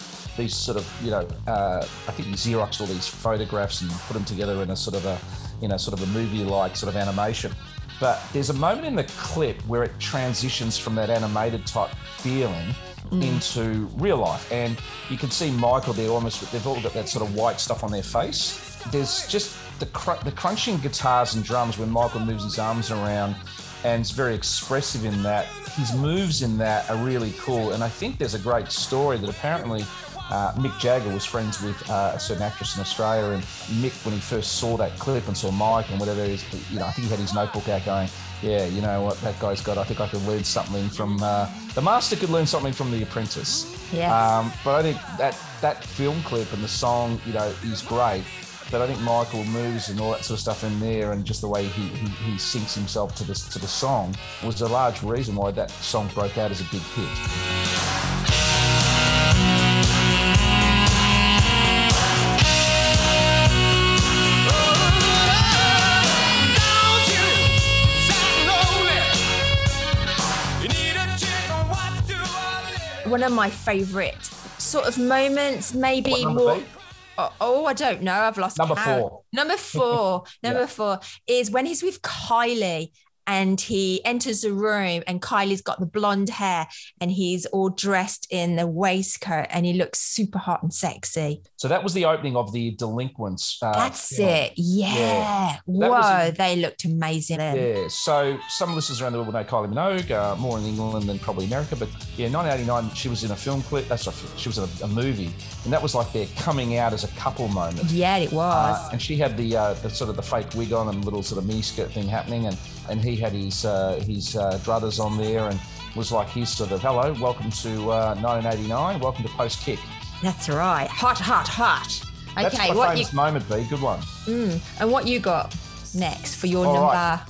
these sort of, you know, uh, I think he Xerox all these photographs and put them together in a sort of a, you know, sort of a movie-like sort of animation. But there's a moment in the clip where it transitions from that animated type feeling mm. into real life, and you can see Michael there almost. They've all got that sort of white stuff on their face. There's just the cr- the crunching guitars and drums when Michael moves his arms around and it's very expressive in that. His moves in that are really cool, and I think there's a great story that apparently uh, Mick Jagger was friends with uh, a certain actress in Australia, and Mick, when he first saw that clip and saw Mike and whatever, is, you know, I think he had his notebook out going, "Yeah, you know what that guy's got. I think I could learn something from uh, the master. Could learn something from the apprentice." Yes. Um, but I think that that film clip and the song, you know, is great. But I think Michael moves and all that sort of stuff in there, and just the way he, he, he syncs himself to the to the song was a large reason why that song broke out as a big hit. One of my favorite sort of moments, maybe more. Oh, oh, I don't know. I've lost number count. four. Number four. number yeah. four is when he's with Kylie and he enters the room and Kylie's got the blonde hair and he's all dressed in the waistcoat and he looks super hot and sexy. So that was the opening of the Delinquents. Uh, That's film. it. Yeah. yeah. Whoa, they looked amazing. Yeah. So some listeners around the world will know Kylie Minogue, uh, more in England than probably America. But yeah, 1989, she was in a film clip. That's uh, she was in a, a, movie, and that was like their coming out as a couple moment. Yeah, it was. Uh, and she had the, uh, the sort of the fake wig on and little sort of mini skirt thing happening, and and he had his uh, his uh, brothers on there and was like his sort of hello, welcome to uh, 1989, welcome to Post Kick. That's right, hot, hot, hot. Okay, That's my what famous you... moment, B. Good one. Mm. And what you got next for your All number? Right.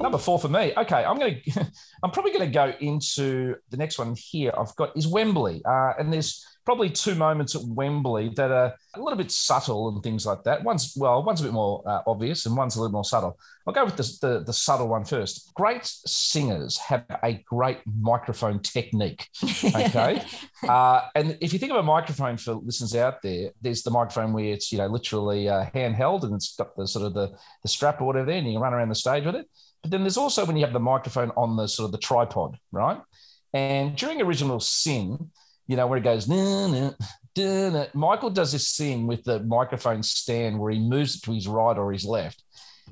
Number four for me. Okay, I'm going to. I'm probably going to go into the next one here. I've got is Wembley, uh, and there's probably two moments at Wembley that are a little bit subtle and things like that. One's well, one's a bit more uh, obvious, and one's a little more subtle. I'll go with the, the, the subtle one first. Great singers have a great microphone technique. Okay, uh, and if you think of a microphone for listeners out there, there's the microphone where it's you know literally uh, handheld and it's got the sort of the, the strap or whatever there, and you can run around the stage with it. But then there's also when you have the microphone on the sort of the tripod, right? And during original sin, you know, where it goes, nah, nah, nah. Michael does this thing with the microphone stand where he moves it to his right or his left.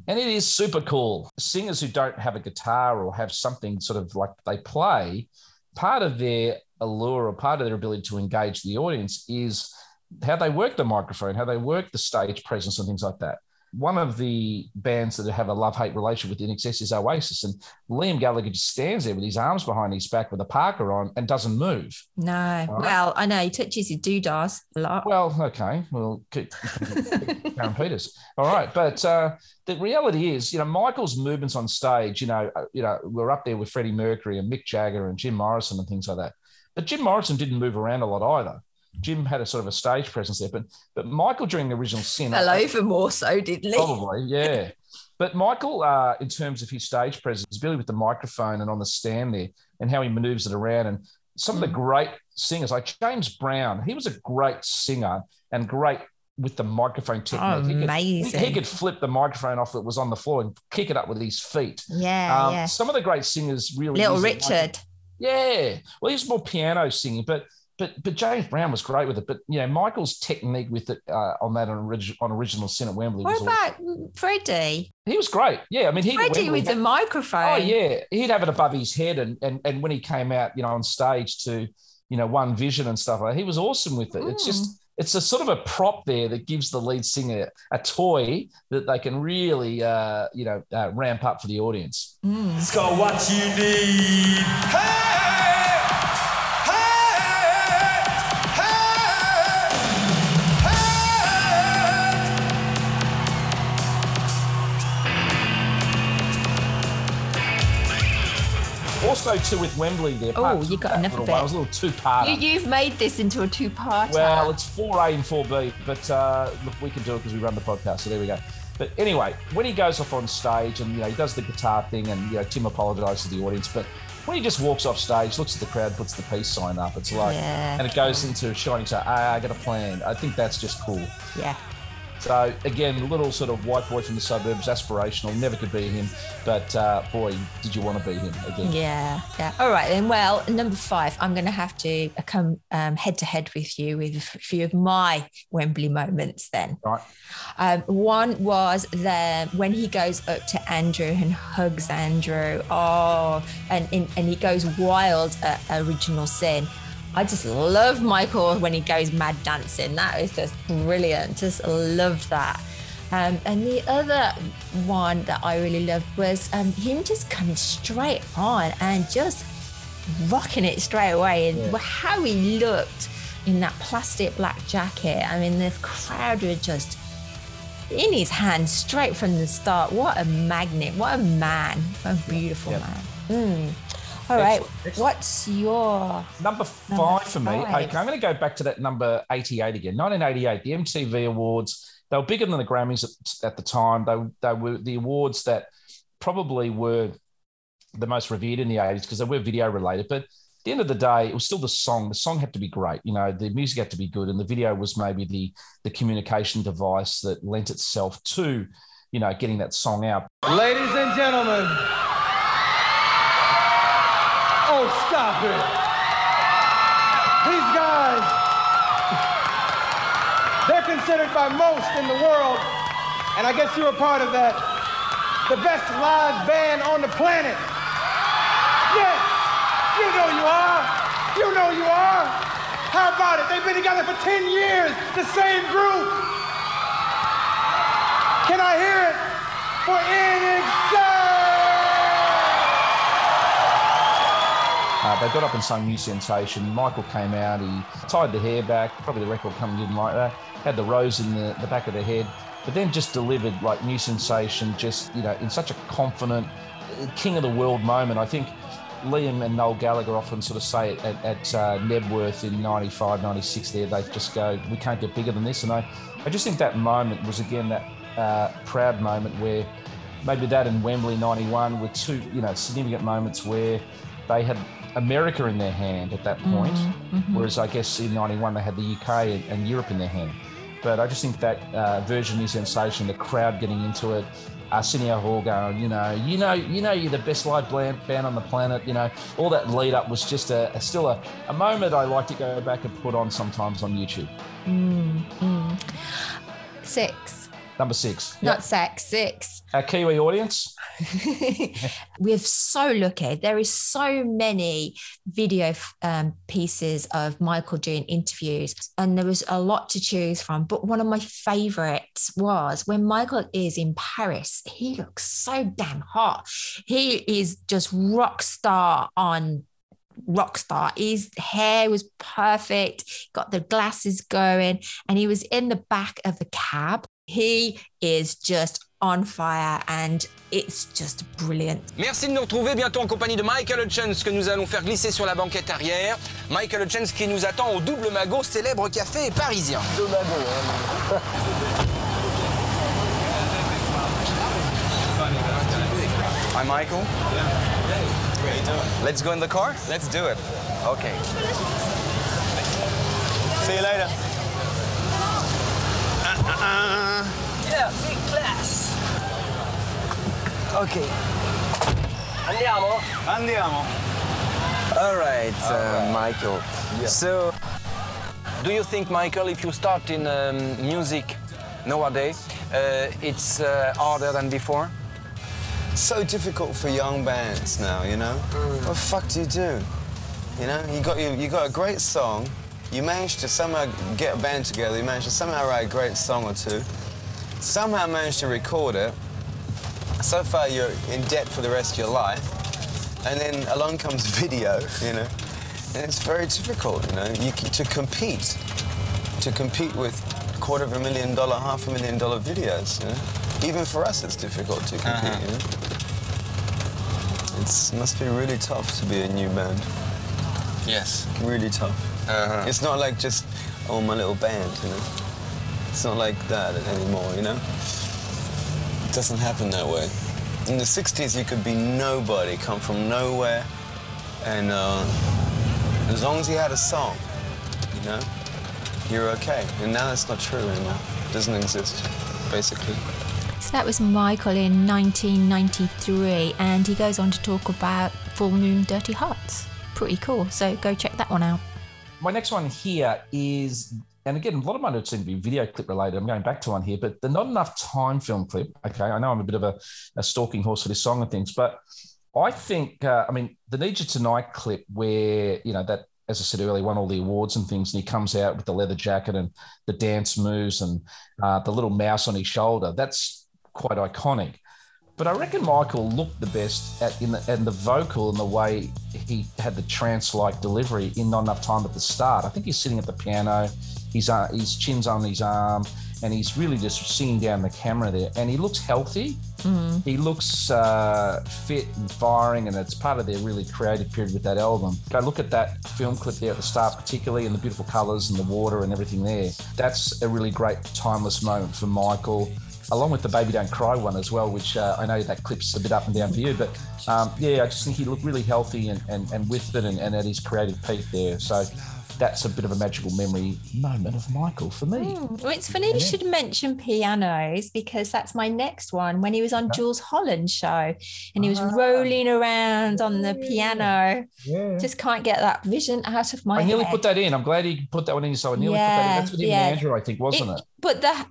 And it is super cool. Singers who don't have a guitar or have something sort of like they play, part of their allure or part of their ability to engage the audience is how they work the microphone, how they work the stage presence and things like that. One of the bands that have a love hate relationship with INXS is Oasis, and Liam Gallagher just stands there with his arms behind his back with a Parker on and doesn't move. No, right? well, I know he touches his doodahs a lot. Well, okay, well, Karen Peters. All right, but uh, the reality is, you know, Michael's movements on stage. You know, uh, you know, we're up there with Freddie Mercury and Mick Jagger and Jim Morrison and things like that. But Jim Morrison didn't move around a lot either. Jim had a sort of a stage presence there, but but Michael during the original Sin fell over more so, didn't he? Probably, yeah. but Michael, uh, in terms of his stage presence, ability with the microphone and on the stand there, and how he manoeuvres it around, and some mm. of the hmm. great singers like James Brown, he was a great singer and great with the microphone technique. Oh, he amazing. Could, he, he, could flip the microphone off that was on the floor and kick it up with his feet. Yeah, um, yeah. Some of the great singers really. Little Richard. Yeah. Well, he's more piano singing, but but but James Brown was great with it. But you know, Michael's technique with it uh, on that on, orig- on original Sin at Wembley. What about awesome. Freddie? He was great. Yeah, I mean, he Freddie with the microphone. Oh yeah, he'd have it above his head, and and and when he came out, you know, on stage to you know One Vision and stuff like that, he was awesome with it. Mm. It's just it's a sort of a prop there that gives the lead singer a toy that they can really, uh, you know, uh, ramp up for the audience. Mm. It's got what you need. Hey! Also too with Wembley there. Oh, you got enough of it. I was a little two part. You, have made this into a two part. Well, it's four A and four B, but uh, look, we can do it because we run the podcast. So there we go. But anyway, when he goes off on stage and you know he does the guitar thing, and you know Tim apologises to the audience, but when he just walks off stage, looks at the crowd, puts the peace sign up, it's like, yeah. and it goes into shining. So ah, I got a plan. I think that's just cool. Yeah. So again, little sort of white boy from the suburbs, aspirational. Never could be him, but uh, boy, did you want to be him again? Yeah, yeah. All right then. Well, number five, I'm going to have to come um, head to head with you with a few of my Wembley moments. Then, right. Um, one was the when he goes up to Andrew and hugs Andrew. Oh, and and, and he goes wild at Original Sin. I just love Michael when he goes mad dancing. That is just brilliant. Just love that. Um, and the other one that I really loved was um, him just coming straight on and just rocking it straight away. And yeah. how he looked in that plastic black jacket. I mean, the crowd were just in his hand straight from the start. What a magnet. What a man. What a beautiful man. Mm. All right. Excellent. What's your number five number for me? Five. Okay, I'm going to go back to that number 88 again. 1988, the MTV Awards. They were bigger than the Grammys at, at the time. They, they were the awards that probably were the most revered in the 80s because they were video related. But at the end of the day, it was still the song. The song had to be great. You know, the music had to be good, and the video was maybe the the communication device that lent itself to, you know, getting that song out. Ladies and gentlemen. Stop it. These guys, they're considered by most in the world, and I guess you're a part of that, the best live band on the planet. Yes, you know you are. You know you are. How about it? They've been together for 10 years, the same group. Can I hear it for INXS? Uh, they got up and sung New Sensation. Michael came out, he tied the hair back. Probably the record company didn't like that. Had the rose in the, the back of the head, but then just delivered like New Sensation, just, you know, in such a confident, king of the world moment. I think Liam and Noel Gallagher often sort of say at, at uh, Knebworth in 95, 96 there, they just go, we can't get bigger than this. And I, I just think that moment was, again, that uh, proud moment where maybe that and Wembley 91 were two, you know, significant moments where they had America in their hand at that point, mm-hmm, mm-hmm. whereas I guess in '91 they had the UK and, and, Europe in their hand. But I just think that uh, version is sensation. The crowd getting into it, Arsenio Hall going, you know, you know, you know, you're the best live band on the planet. You know, all that lead up was just a, a still a, a, moment I like to go back and put on sometimes on YouTube. Mm, mm. Six. Number six. Not yep. sex, six. Our Kiwi audience. We're so lucky. There is so many video um, pieces of Michael doing interviews, and there was a lot to choose from. But one of my favorites was when Michael is in Paris. He looks so damn hot. He is just rock star on rock star. His hair was perfect, got the glasses going, and he was in the back of the cab. He is just on fire and it's just brilliant. Merci de nous retrouver bientôt en compagnie de Michael Hutchins que nous allons faire glisser sur la banquette arrière. Michael Hutchins qui nous attend au Double Magot, célèbre café parisien. Double Magot. Hein. Hi Michael. Let's go in the car? Let's do it. Okay. See you later. Uh, uh, uh. Yeah, big class. Okay. Andiamo. Andiamo. All right, All uh, right. Michael. Yeah. So, do you think, Michael, if you start in um, music nowadays, uh, it's uh, harder than before? so difficult for young bands now, you know? Mm. What the fuck do you do? You know, you got, you, you got a great song, you managed to somehow get a band together, you managed to somehow write a great song or two, somehow managed to record it, so far you're in debt for the rest of your life, and then along comes video, you know, and it's very difficult, you know, you, to compete, to compete with quarter of a million dollar, half a million dollar videos, you know? Even for us, it's difficult to compete, uh -huh. you know? It must be really tough to be a new band. Yes. Really tough. Uh -huh. It's not like just, oh, my little band, you know? It's not like that anymore, you know? It doesn't happen that way. In the 60s, you could be nobody, come from nowhere, and uh, as long as you had a song, you know, you're okay. And now it's not true anymore. It doesn't exist, basically. So that was Michael in 1993, and he goes on to talk about Full Moon Dirty Hearts. Pretty cool. So go check that one out. My next one here is, and again, a lot of mine seem to be video clip related. I'm going back to one here, but the Not Enough Time film clip. Okay, I know I'm a bit of a, a stalking horse for this song and things, but I think, uh, I mean, the Need You Tonight clip where, you know, that as I said earlier, won all the awards and things. And he comes out with the leather jacket and the dance moves and uh, the little mouse on his shoulder. That's quite iconic. But I reckon Michael looked the best at in the and the vocal and the way he had the trance-like delivery in not enough time at the start. I think he's sitting at the piano, his uh, his chin's on his arm, and he's really just singing down the camera there. And he looks healthy. Mm-hmm. He looks uh, fit and firing, and it's part of their really creative period with that album. Go look at that film clip there at the start, particularly, and the beautiful colours and the water and everything there. That's a really great timeless moment for Michael along with the Baby Don't Cry one as well, which uh, I know that clip's a bit up and down for you. But um, yeah, I just think he looked really healthy and, and, and with it and, and at his creative peak there. So that's a bit of a magical memory moment of Michael for me. Mm. Well, it's funny yeah. you should mention pianos because that's my next one. When he was on yeah. Jools Holland's show and he was ah. rolling around on the piano, yeah. just can't get that vision out of my I nearly head. put that in. I'm glad he put that one in. So I nearly put that in. That's what even Andrew, I think, wasn't it? it? But the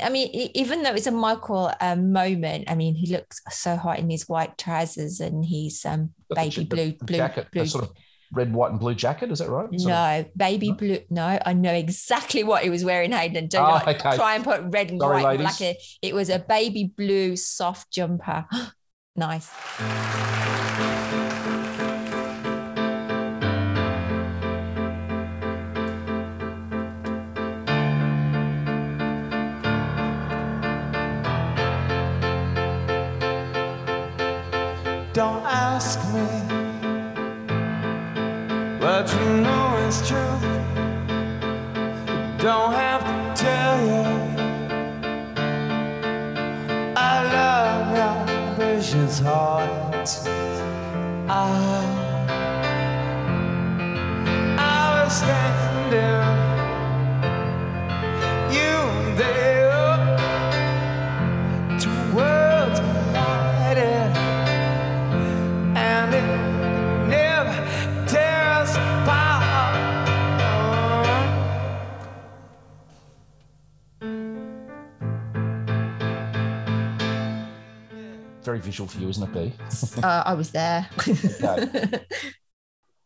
I mean, even though it's a Michael um, moment, I mean, he looks so hot in his white trousers and his um, baby blue, blue, jacket, blue. sort of red, white, and blue jacket. Is that right? Sort no, of, baby no? blue. No, I know exactly what he was wearing, Hayden. Don't oh, okay. try and put red and Sorry, white ladies. black. It was a baby blue soft jumper. nice. Don't ask me, but you know it's true. Don't have to tell you. I love your precious heart. I very visual for you, isn't it, B? uh, I was there.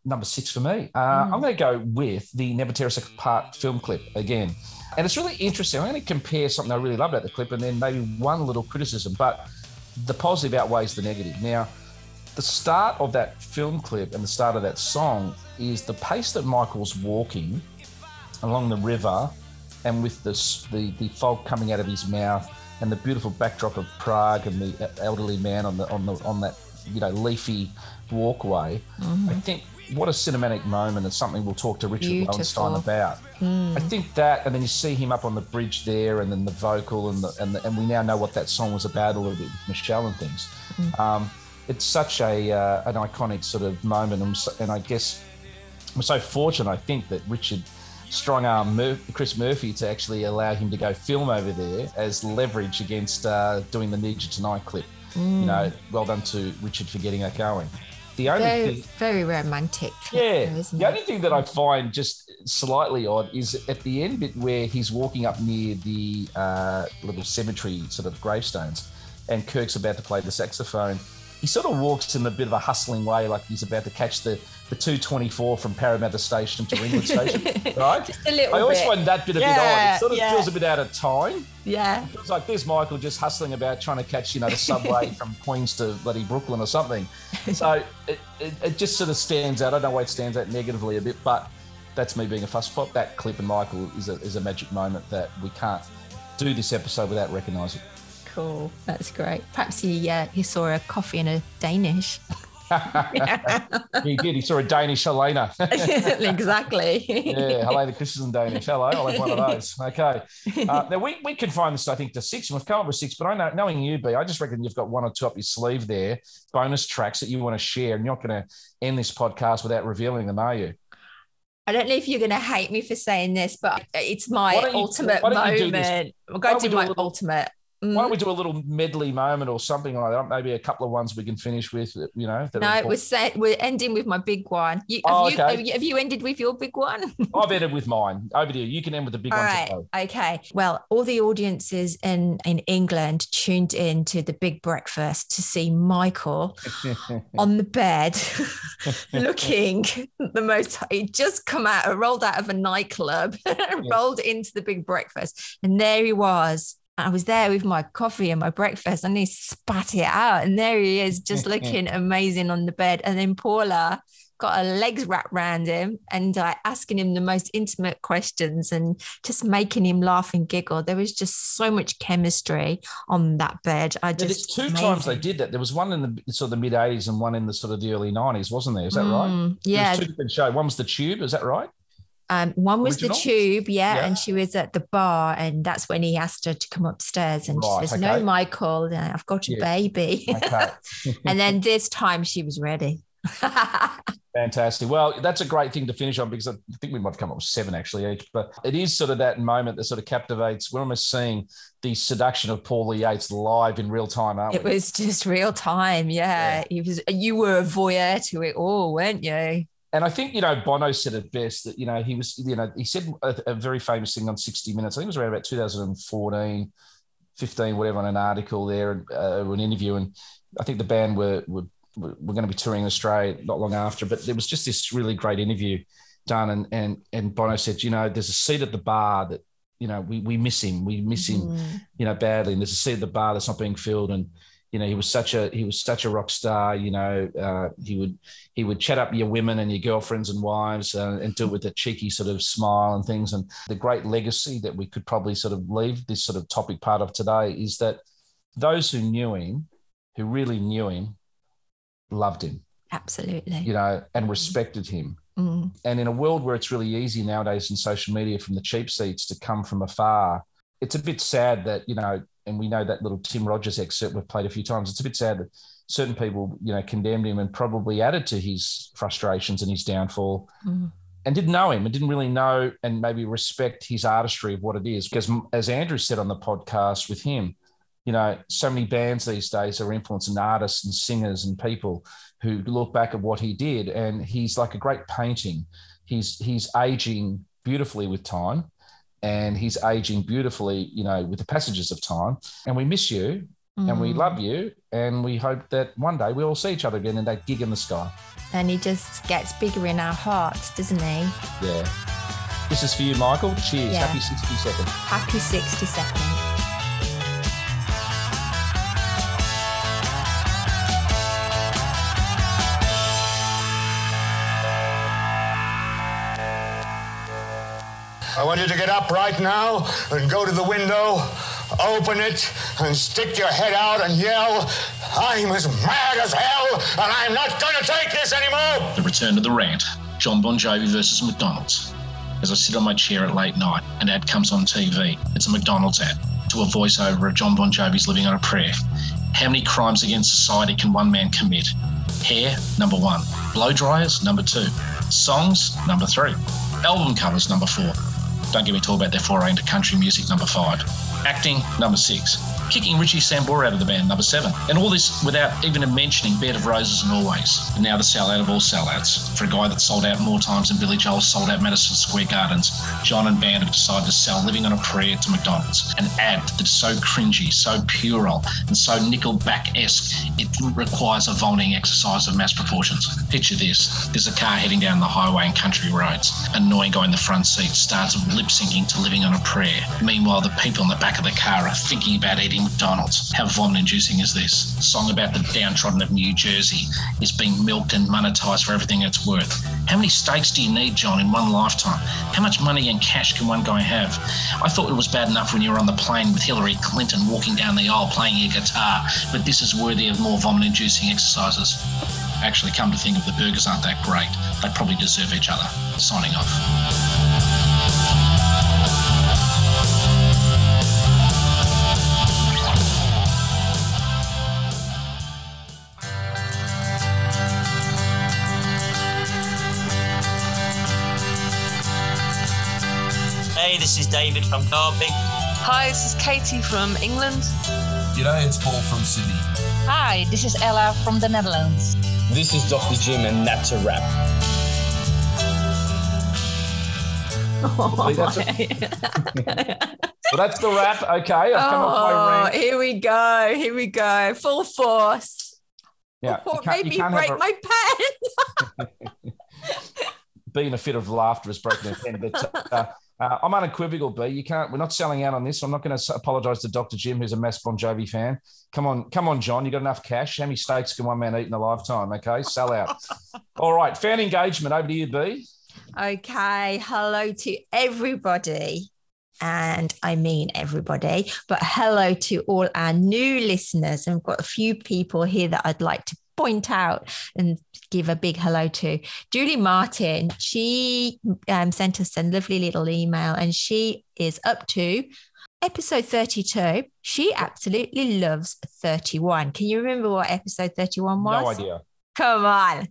Number six for me. Uh, mm. I'm going to go with the Never Tear Us Apart film clip again. And it's really interesting. I'm going to compare something I really love about the clip and then maybe one little criticism, but the positive outweighs the negative. Now, the start of that film clip and the start of that song is the pace that Michael's walking along the river and with the, the, the fog coming out of his mouth and the beautiful backdrop of Prague and the elderly man on the on the on that you know leafy walkway. Mm-hmm. I think what a cinematic moment and something we'll talk to Richard Beautiful. Lowenstein about. Mm. I think that, and then you see him up on the bridge there, and then the vocal, and the, and, the, and we now know what that song was about a little bit with Michelle and things. Mm. Um, it's such a uh, an iconic sort of moment, and, so, and I guess we're so fortunate. I think that Richard strong arm Mur- Chris Murphy to actually allow him to go film over there as leverage against uh, doing the Need You Tonight clip. Mm. You know, well done to Richard for getting that going. The only very, thing, very romantic. Yeah. the only thing that I find just slightly odd is at the end bit where he's walking up near the uh, little cemetery sort of gravestones, and Kirk's about to play the saxophone. He sort of walks in a bit of a hustling way, like he's about to catch the the 224 from Parramatta Station to Ringwood Station, right? Just a little I always bit. find that bit a yeah, bit odd. It sort of yeah. feels a bit out of time. Yeah. It feels like this Michael just hustling about trying to catch, you know, the subway from Queens to bloody Brooklyn or something. So it, it, it, just sort of stands out. I don't know why it stands out negatively a bit, but that's me being a fuss pot. That clip and Michael is a, is a magic moment that we can't do this episode without recognising. Cool. That's great. Perhaps he, uh, he saw a coffee and a Danish. he did. He saw a Danish Helena. exactly. yeah, Helena Christensen Danish. Hello, I'll have one of those. Okay. Uh, now we, we can find this, I think, to six, and we've come up with six. But I know, knowing you, B, I just reckon you've got one or two up your sleeve there, bonus tracks that you want to share, and you're not going to end this podcast without revealing them, are you? I don't know if you're going to hate me for saying this, but it's my ultimate you, moment. I'm going to do my ultimate. Why don't we mm. do a little medley moment or something like that? Maybe a couple of ones we can finish with, you know. No, we're set. We're ending with my big one. You, have, oh, okay. you, have, you, ended with your big one? I've ended with mine. Over to you. You can end with the big all one. Right. Okay. Well, all the audiences in in England tuned in to the big breakfast to see Michael on the bed, looking the most. He'd just come out, rolled out of a nightclub, rolled into the big breakfast, and there he was I was there with my coffee and my breakfast and he spat it out. And there he is, just looking amazing on the bed. And then Paula got her legs wrapped around him and like asking him the most intimate questions and just making him laugh and giggle. There was just so much chemistry on that bed. I just two times they did that. There was one in the sort of the mid 80s and one in the sort of the early 90s, wasn't there? Is that mm, right? Yeah. two different shows. One was the tube, is that right? Um, one was Original? the tube, yeah, yeah, and she was at the bar, and that's when he asked her to come upstairs, and right, she says, okay. "No, Michael, I've got a yeah. baby." Okay. and then this time she was ready. Fantastic. Well, that's a great thing to finish on because I think we might have come up with seven actually each, but it is sort of that moment that sort of captivates. We're almost seeing the seduction of Paula Yates live in real time, aren't it we? It was just real time. Yeah. yeah. It was, you were a voyeur to it all, weren't you? And I think you know Bono said it best that you know he was you know he said a, a, very famous thing on 60 Minutes. I think it was around about 2014, 15, whatever, on an article there, uh, an interview, and I think the band were were, were going to be touring Australia not long after. But there was just this really great interview done, and and and Bono said, you know, there's a seat at the bar that you know we we miss him, we miss him, mm. you know, badly, and there's a seat at the bar that's not being filled, and you know he was such a he was such a rock star you know uh, he would he would chat up your women and your girlfriends and wives uh, and do it with a cheeky sort of smile and things. And the great legacy that we could probably sort of leave this sort of topic part of today is that those who knew him who really knew him loved him. Absolutely. You know and respected him. Mm. and in a world where it's really easy nowadays in social media from the cheap seats to come from afar it's a bit sad that you know and we know that little Tim Rogers excerpt we've played a few times. It's a bit sad that certain people, you know, condemned him and probably added to his frustrations and his downfall. Mm. And didn't know him and didn't really know and maybe respect his artistry of what it is. Because as Andrew said on the podcast with him, you know, so many bands these days are influencing artists and singers and people who look back at what he did. And he's like a great painting. He's he's aging beautifully with time and he's aging beautifully, you know, with the passages of time. And we miss you. Mm. And we Mm. love you. And we hope that one day we'll see each other again in that gig in the sky. And he just gets bigger in our hearts, doesn't he? Yeah. This is for you, Michael. Cheers. Yeah. Happy 60 seconds. Happy 60 seconds. I want you to get up right now and go to the window, open it, and stick your head out and yell, I'm as mad as hell, and I'm not going to take this anymore! The return to the rant. John Bon Jovi versus McDonald's. As I sit on my chair at late night, an ad comes on TV. It's a McDonald's ad to a voiceover of John Bon Jovi's Living on a Prayer. How many crimes against society can one man commit? Hair, number one. Blow dryers, number two. Songs, number three. Album covers, number four. Don't get me talking about their foray into country music, number five. Acting, number six. Kicking Richie Sambora out of the band, number seven. And all this without even mentioning Bed of Roses and Always. And now the sellout of all sellouts. For a guy that sold out more times than Billy Joel sold out Madison Square Gardens, John and band have decided to sell Living on a Prayer to McDonald's. An ad that's so cringy, so puerile, and so Nickelback-esque, it requires a vomiting exercise of mass proportions. Picture this. There's a car heading down the highway and country roads. An annoying guy in the front seat starts lip syncing to Living on a Prayer. Meanwhile, the people in the back of the car are thinking about eating McDonald's. How vomit inducing is this? A song about the downtrodden of New Jersey is being milked and monetized for everything it's worth. How many steaks do you need, John, in one lifetime? How much money and cash can one guy have? I thought it was bad enough when you were on the plane with Hillary Clinton walking down the aisle playing your guitar, but this is worthy of more vomit inducing exercises. Actually, come to think of the burgers aren't that great. They probably deserve each other. Signing off. Hey, this is David from Derby. Hi, this is Katie from England. G'day, it's Paul from Sydney. Hi, this is Ella from the Netherlands. This is Dr. Jim, and that's a wrap. Well, that's the wrap. Okay, I've come off my Oh, rant. here we go. Here we go. Full force. Yeah, Oh, you made you me break a- my pen. being a fit of laughter has broken a pen. But uh, uh, I'm unequivocal, B. You can't. We're not selling out on this. I'm not going to apologise to Dr. Jim, who's a mass Bon Jovi fan. Come on, come on, John. You got enough cash. How many steaks can one man eat in a lifetime? Okay, sell out. All right, fan engagement. Over to you, B. Okay. Hello to everybody. And I mean everybody, but hello to all our new listeners. And I've got a few people here that I'd like to point out and give a big hello to. Julie Martin, she um, sent us a lovely little email and she is up to episode 32. She absolutely loves 31. Can you remember what episode 31 was? No idea. Come on.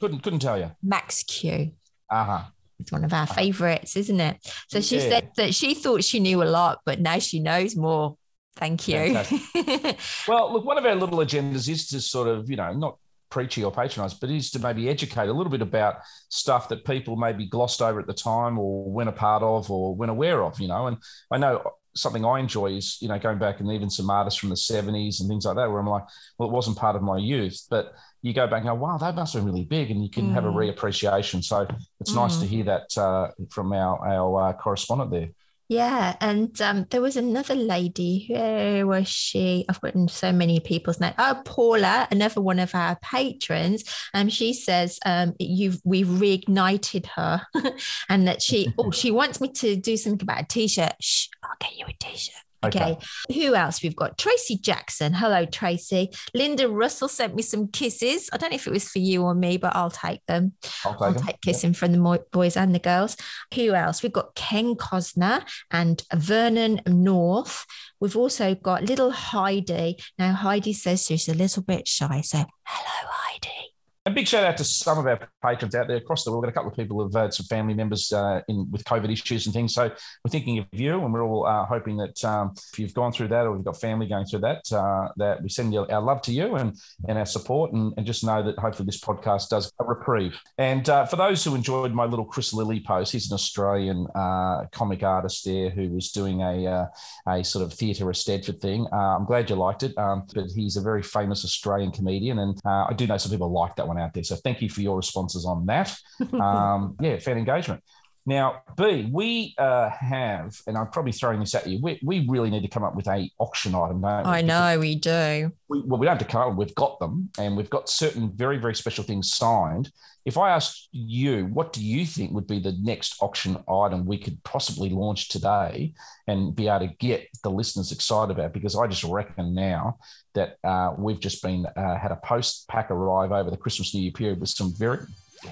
Couldn't couldn't tell you. Max Q. Uh huh. It's one of our favorites, isn't it? So she Yeah. said that she thought she knew a lot, but now she knows more. Thank you. Well, look, one of our little agendas is to sort of, you know, not preachy or patronise, but is to maybe educate a little bit about stuff that people maybe glossed over at the time or weren't a part of or weren't aware of, you know. And I know something I enjoy is, you know, going back and even some artists from the 70s and things like that, where I'm like, well, it wasn't part of my youth, but you go back and go, wow, they must have been really big, and you can have a Mm. reappreciation. So it's nice to Mm. hear that uh, from our, our uh, correspondent there. Yeah, and um, there was another lady. Where was she? I've written so many people's names. Oh, Paula, another one of our patrons. Um, she says um, you've we've reignited her, and that she oh she wants me to do something about a t-shirt. Shh, I'll get you a t-shirt. Okay. Who else we've got? Tracy Jackson. Hello, Tracy. Linda Russell sent me some kisses. I don't know if it was for you or me, but I'll take them. I'll take I'll them. take kissing from the boys and the girls. Who else? We've got Ken Cosner and Vernon North. We've also got little Heidi. Now, Heidi says she's a little bit shy. So, hello, Heidi. And big shout out to some of our patrons out there across the world. We've got a couple of people who've had some family members uh, in with COVID issues and things. So we're thinking of you, and we're all uh, hoping that um, if you've gone through that or you've got family going through that, uh, that we send our love to you and, and our support, and, and just know that hopefully this podcast does a reprieve. And uh, for those who enjoyed my little Chris Lilley post, he's an Australian uh, comic artist there who was doing a, uh, a sort of theatre of Stedford thing. I'm glad you liked it, um, but he's a very famous Australian comedian, and I do know some people like that one out there. So thank you for your responses on that. Um, yeah, fan engagement. Now, B, we uh, have, and I'm probably throwing this at you. We, we really need to come up with a auction item, don't we? I know we do. We, well, we don't have to come up. We've got them, and we've got certain very very special things signed. If I asked you, what do you think would be the next auction item we could possibly launch today and be able to get the listeners excited about? Because I just reckon now that uh, we've just been uh, had a post pack arrive over the Christmas New Year period with some very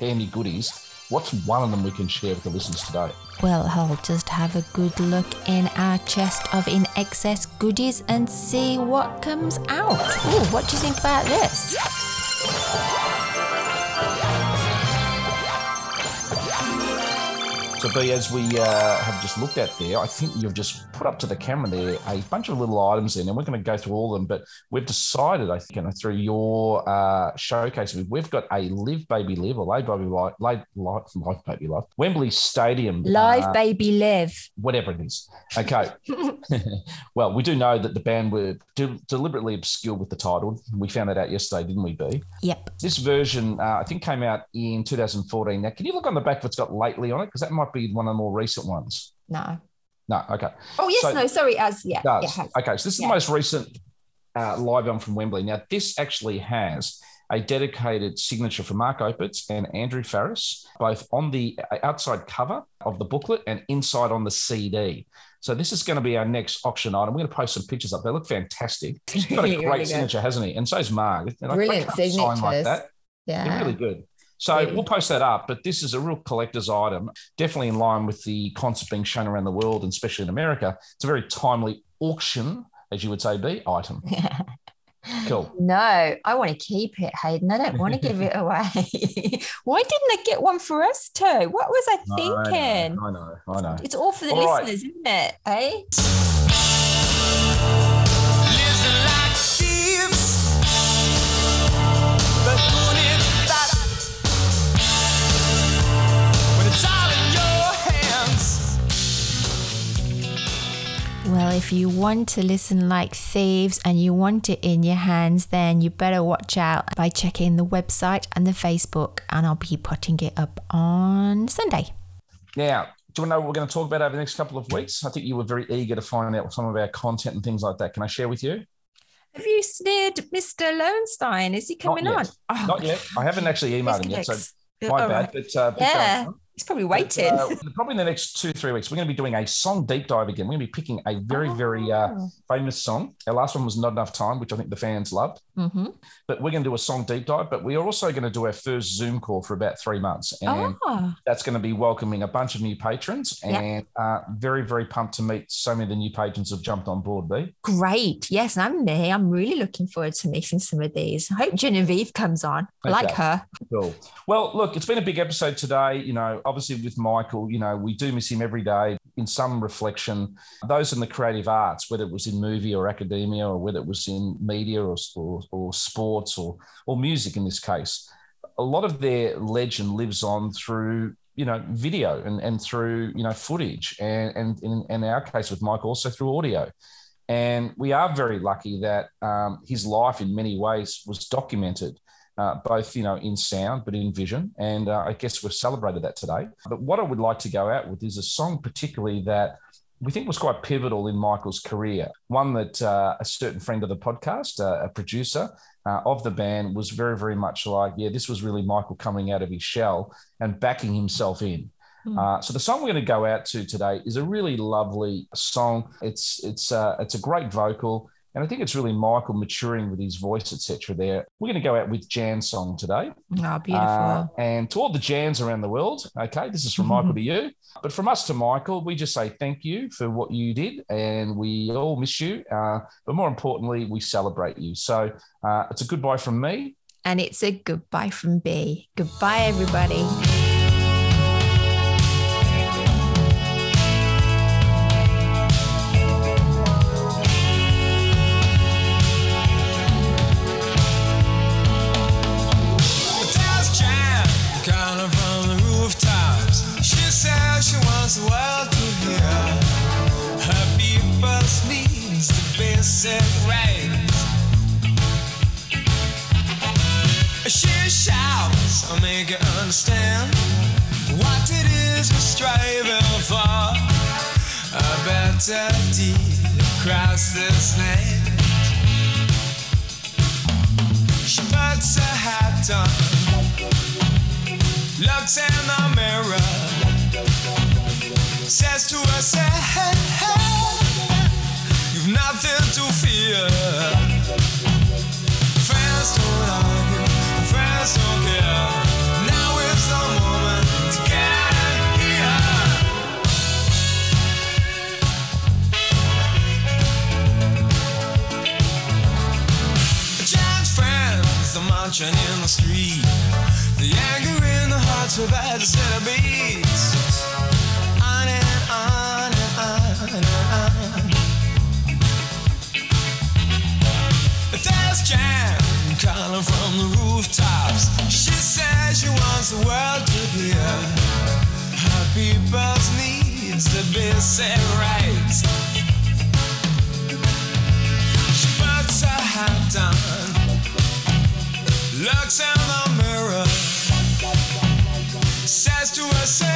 handy goodies What's one of them we can share with the listeners today? Well, I'll just have a good look in our chest of in excess goodies and see what comes out. Ooh, what do you think about this? So, B, as we uh, have just looked at there, I think you've just put up to the camera there a bunch of little items in, and we're going to go through all of them. But we've decided, I think, you know, through your uh, showcase, we've got a Live Baby Live or Live Baby Live, Live, Live, Live Baby Live, Wembley Stadium. Live uh, Baby Live. Whatever it is. Okay. well, we do know that the band were de- deliberately obscure with the title. We found that out yesterday, didn't we, B? Yep. This version, uh, I think, came out in 2014. Now, can you look on the back if it's got lately on it? Because that might be one of the more recent ones. No. No. Okay. Oh yes, so, no. Sorry, as yeah. yeah okay, so this is yeah. the most recent uh, live album from Wembley. Now this actually has a dedicated signature for Mark Opitz and Andrew Farriss, both on the outside cover of the booklet and inside on the CD. So this is going to be our next auction item. We're going to post some pictures up. They look fantastic. He's got a great really signature, hasn't he? And so is Mark. Brilliant signatures. Like that. Yeah, They're really good. So yeah. we'll post that up, but this is a real collector's item, definitely in line with the concept being shown around the world, and especially in America. It's a very timely auction, as you would say, B item. Cool. No, I want to keep it, Hayden. I don't want to give it away. Why didn't I get one for us too? What was I thinking? I know, I know. I know. It's all for the all listeners, right. isn't it? Eh? Well, if you want to listen like thieves and you want it in your hands, then you better watch out by checking the website and the Facebook, and I'll be putting it up on Sunday. Now, do you want to know what we're going to talk about over the next couple of weeks? I think you were very eager to find out some of our content and things like that. Can I share with you? Have you sneered Mr. Lowenstein? Is he coming on? Oh, Not yet. I haven't actually emailed him yet, so my bad. Right. But uh, yeah. He's probably waiting. Uh, probably in the next two, three weeks, we're going to be doing a song deep dive again. We're going to be picking a very, oh. very uh, oh. famous song. Our last one was Not Enough Time, which I think the fans loved. Mm-hmm. But we're going to do a song deep dive. But we are also going to do our first Zoom call for about three months. And oh. that's going to be welcoming a bunch of new patrons and yep. uh, very, very pumped to meet so many of the new patrons who have jumped on board, B. Great. Yes, I'm there. I'm really looking forward to meeting some of these. I hope Genevieve comes on. I okay. like her. Cool. Well, look, it's been a big episode today. You know, obviously with Michael, you know, we do miss him every day in some reflection. Those in the creative arts, whether it was in movie or academia or whether it was in media or, or, or sports or, or music in this case, a lot of their legend lives on through you know video and, and through you know footage and, and in, in our case with mike also through audio and we are very lucky that um, his life in many ways was documented uh, both you know in sound but in vision. And uh, I guess we've celebrated that today. But what I would like to go out with is a song, particularly that we think was quite pivotal in Michael's career. One that uh, a certain friend of the podcast, uh, a producer uh, of the band, was very, very much like, yeah, this was really Michael coming out of his shell and backing himself in. Hmm. Uh, so the song we're going to go out to today is a really lovely song. It's it's uh, it's a great vocal. And I think it's really Michael maturing with his voice, etc. There, we're going to go out with Jan song today. Oh, beautiful! Uh, and to all the Jans around the world, okay, this is from Michael to you. But from us to Michael, we just say thank you for what you did, and we all miss you. Uh, but more importantly, we celebrate you. So uh, it's a goodbye from me. And it's a goodbye from B. Goodbye, everybody. Make you understand what it is we're striving for. A better deed across this land. She puts her hat on, looks in the mirror says to hey, you've nothing to fear. Friends don't argue, friends don't care. Marching in the street. The anger in the hearts of city beats. There's Jan calling from the rooftops. She says she wants the world to hear her people's needs to be set right. Looks in the mirror, says to herself,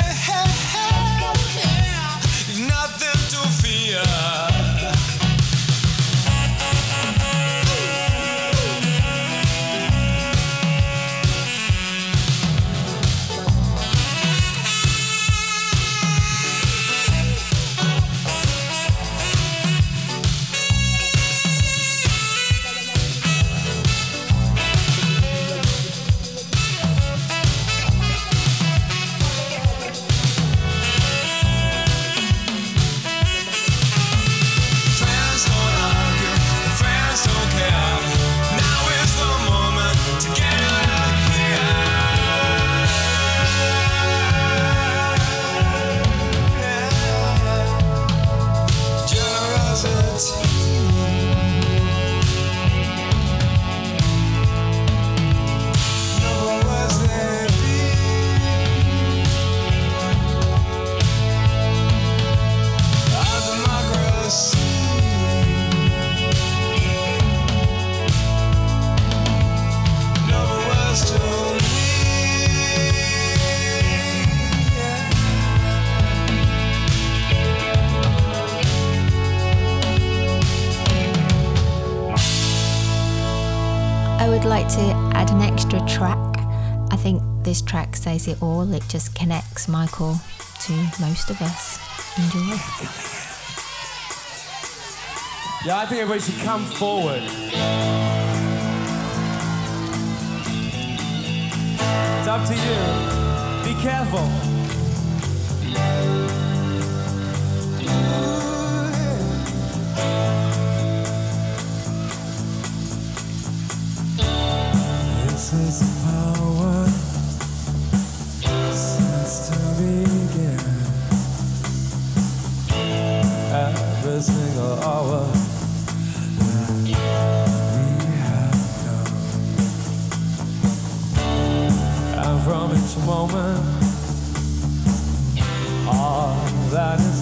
this track says it all. It just connects Michael to most of us. Enjoy. Yeah, I think everybody should come forward. It's up to you. Be careful. From each moment, all that is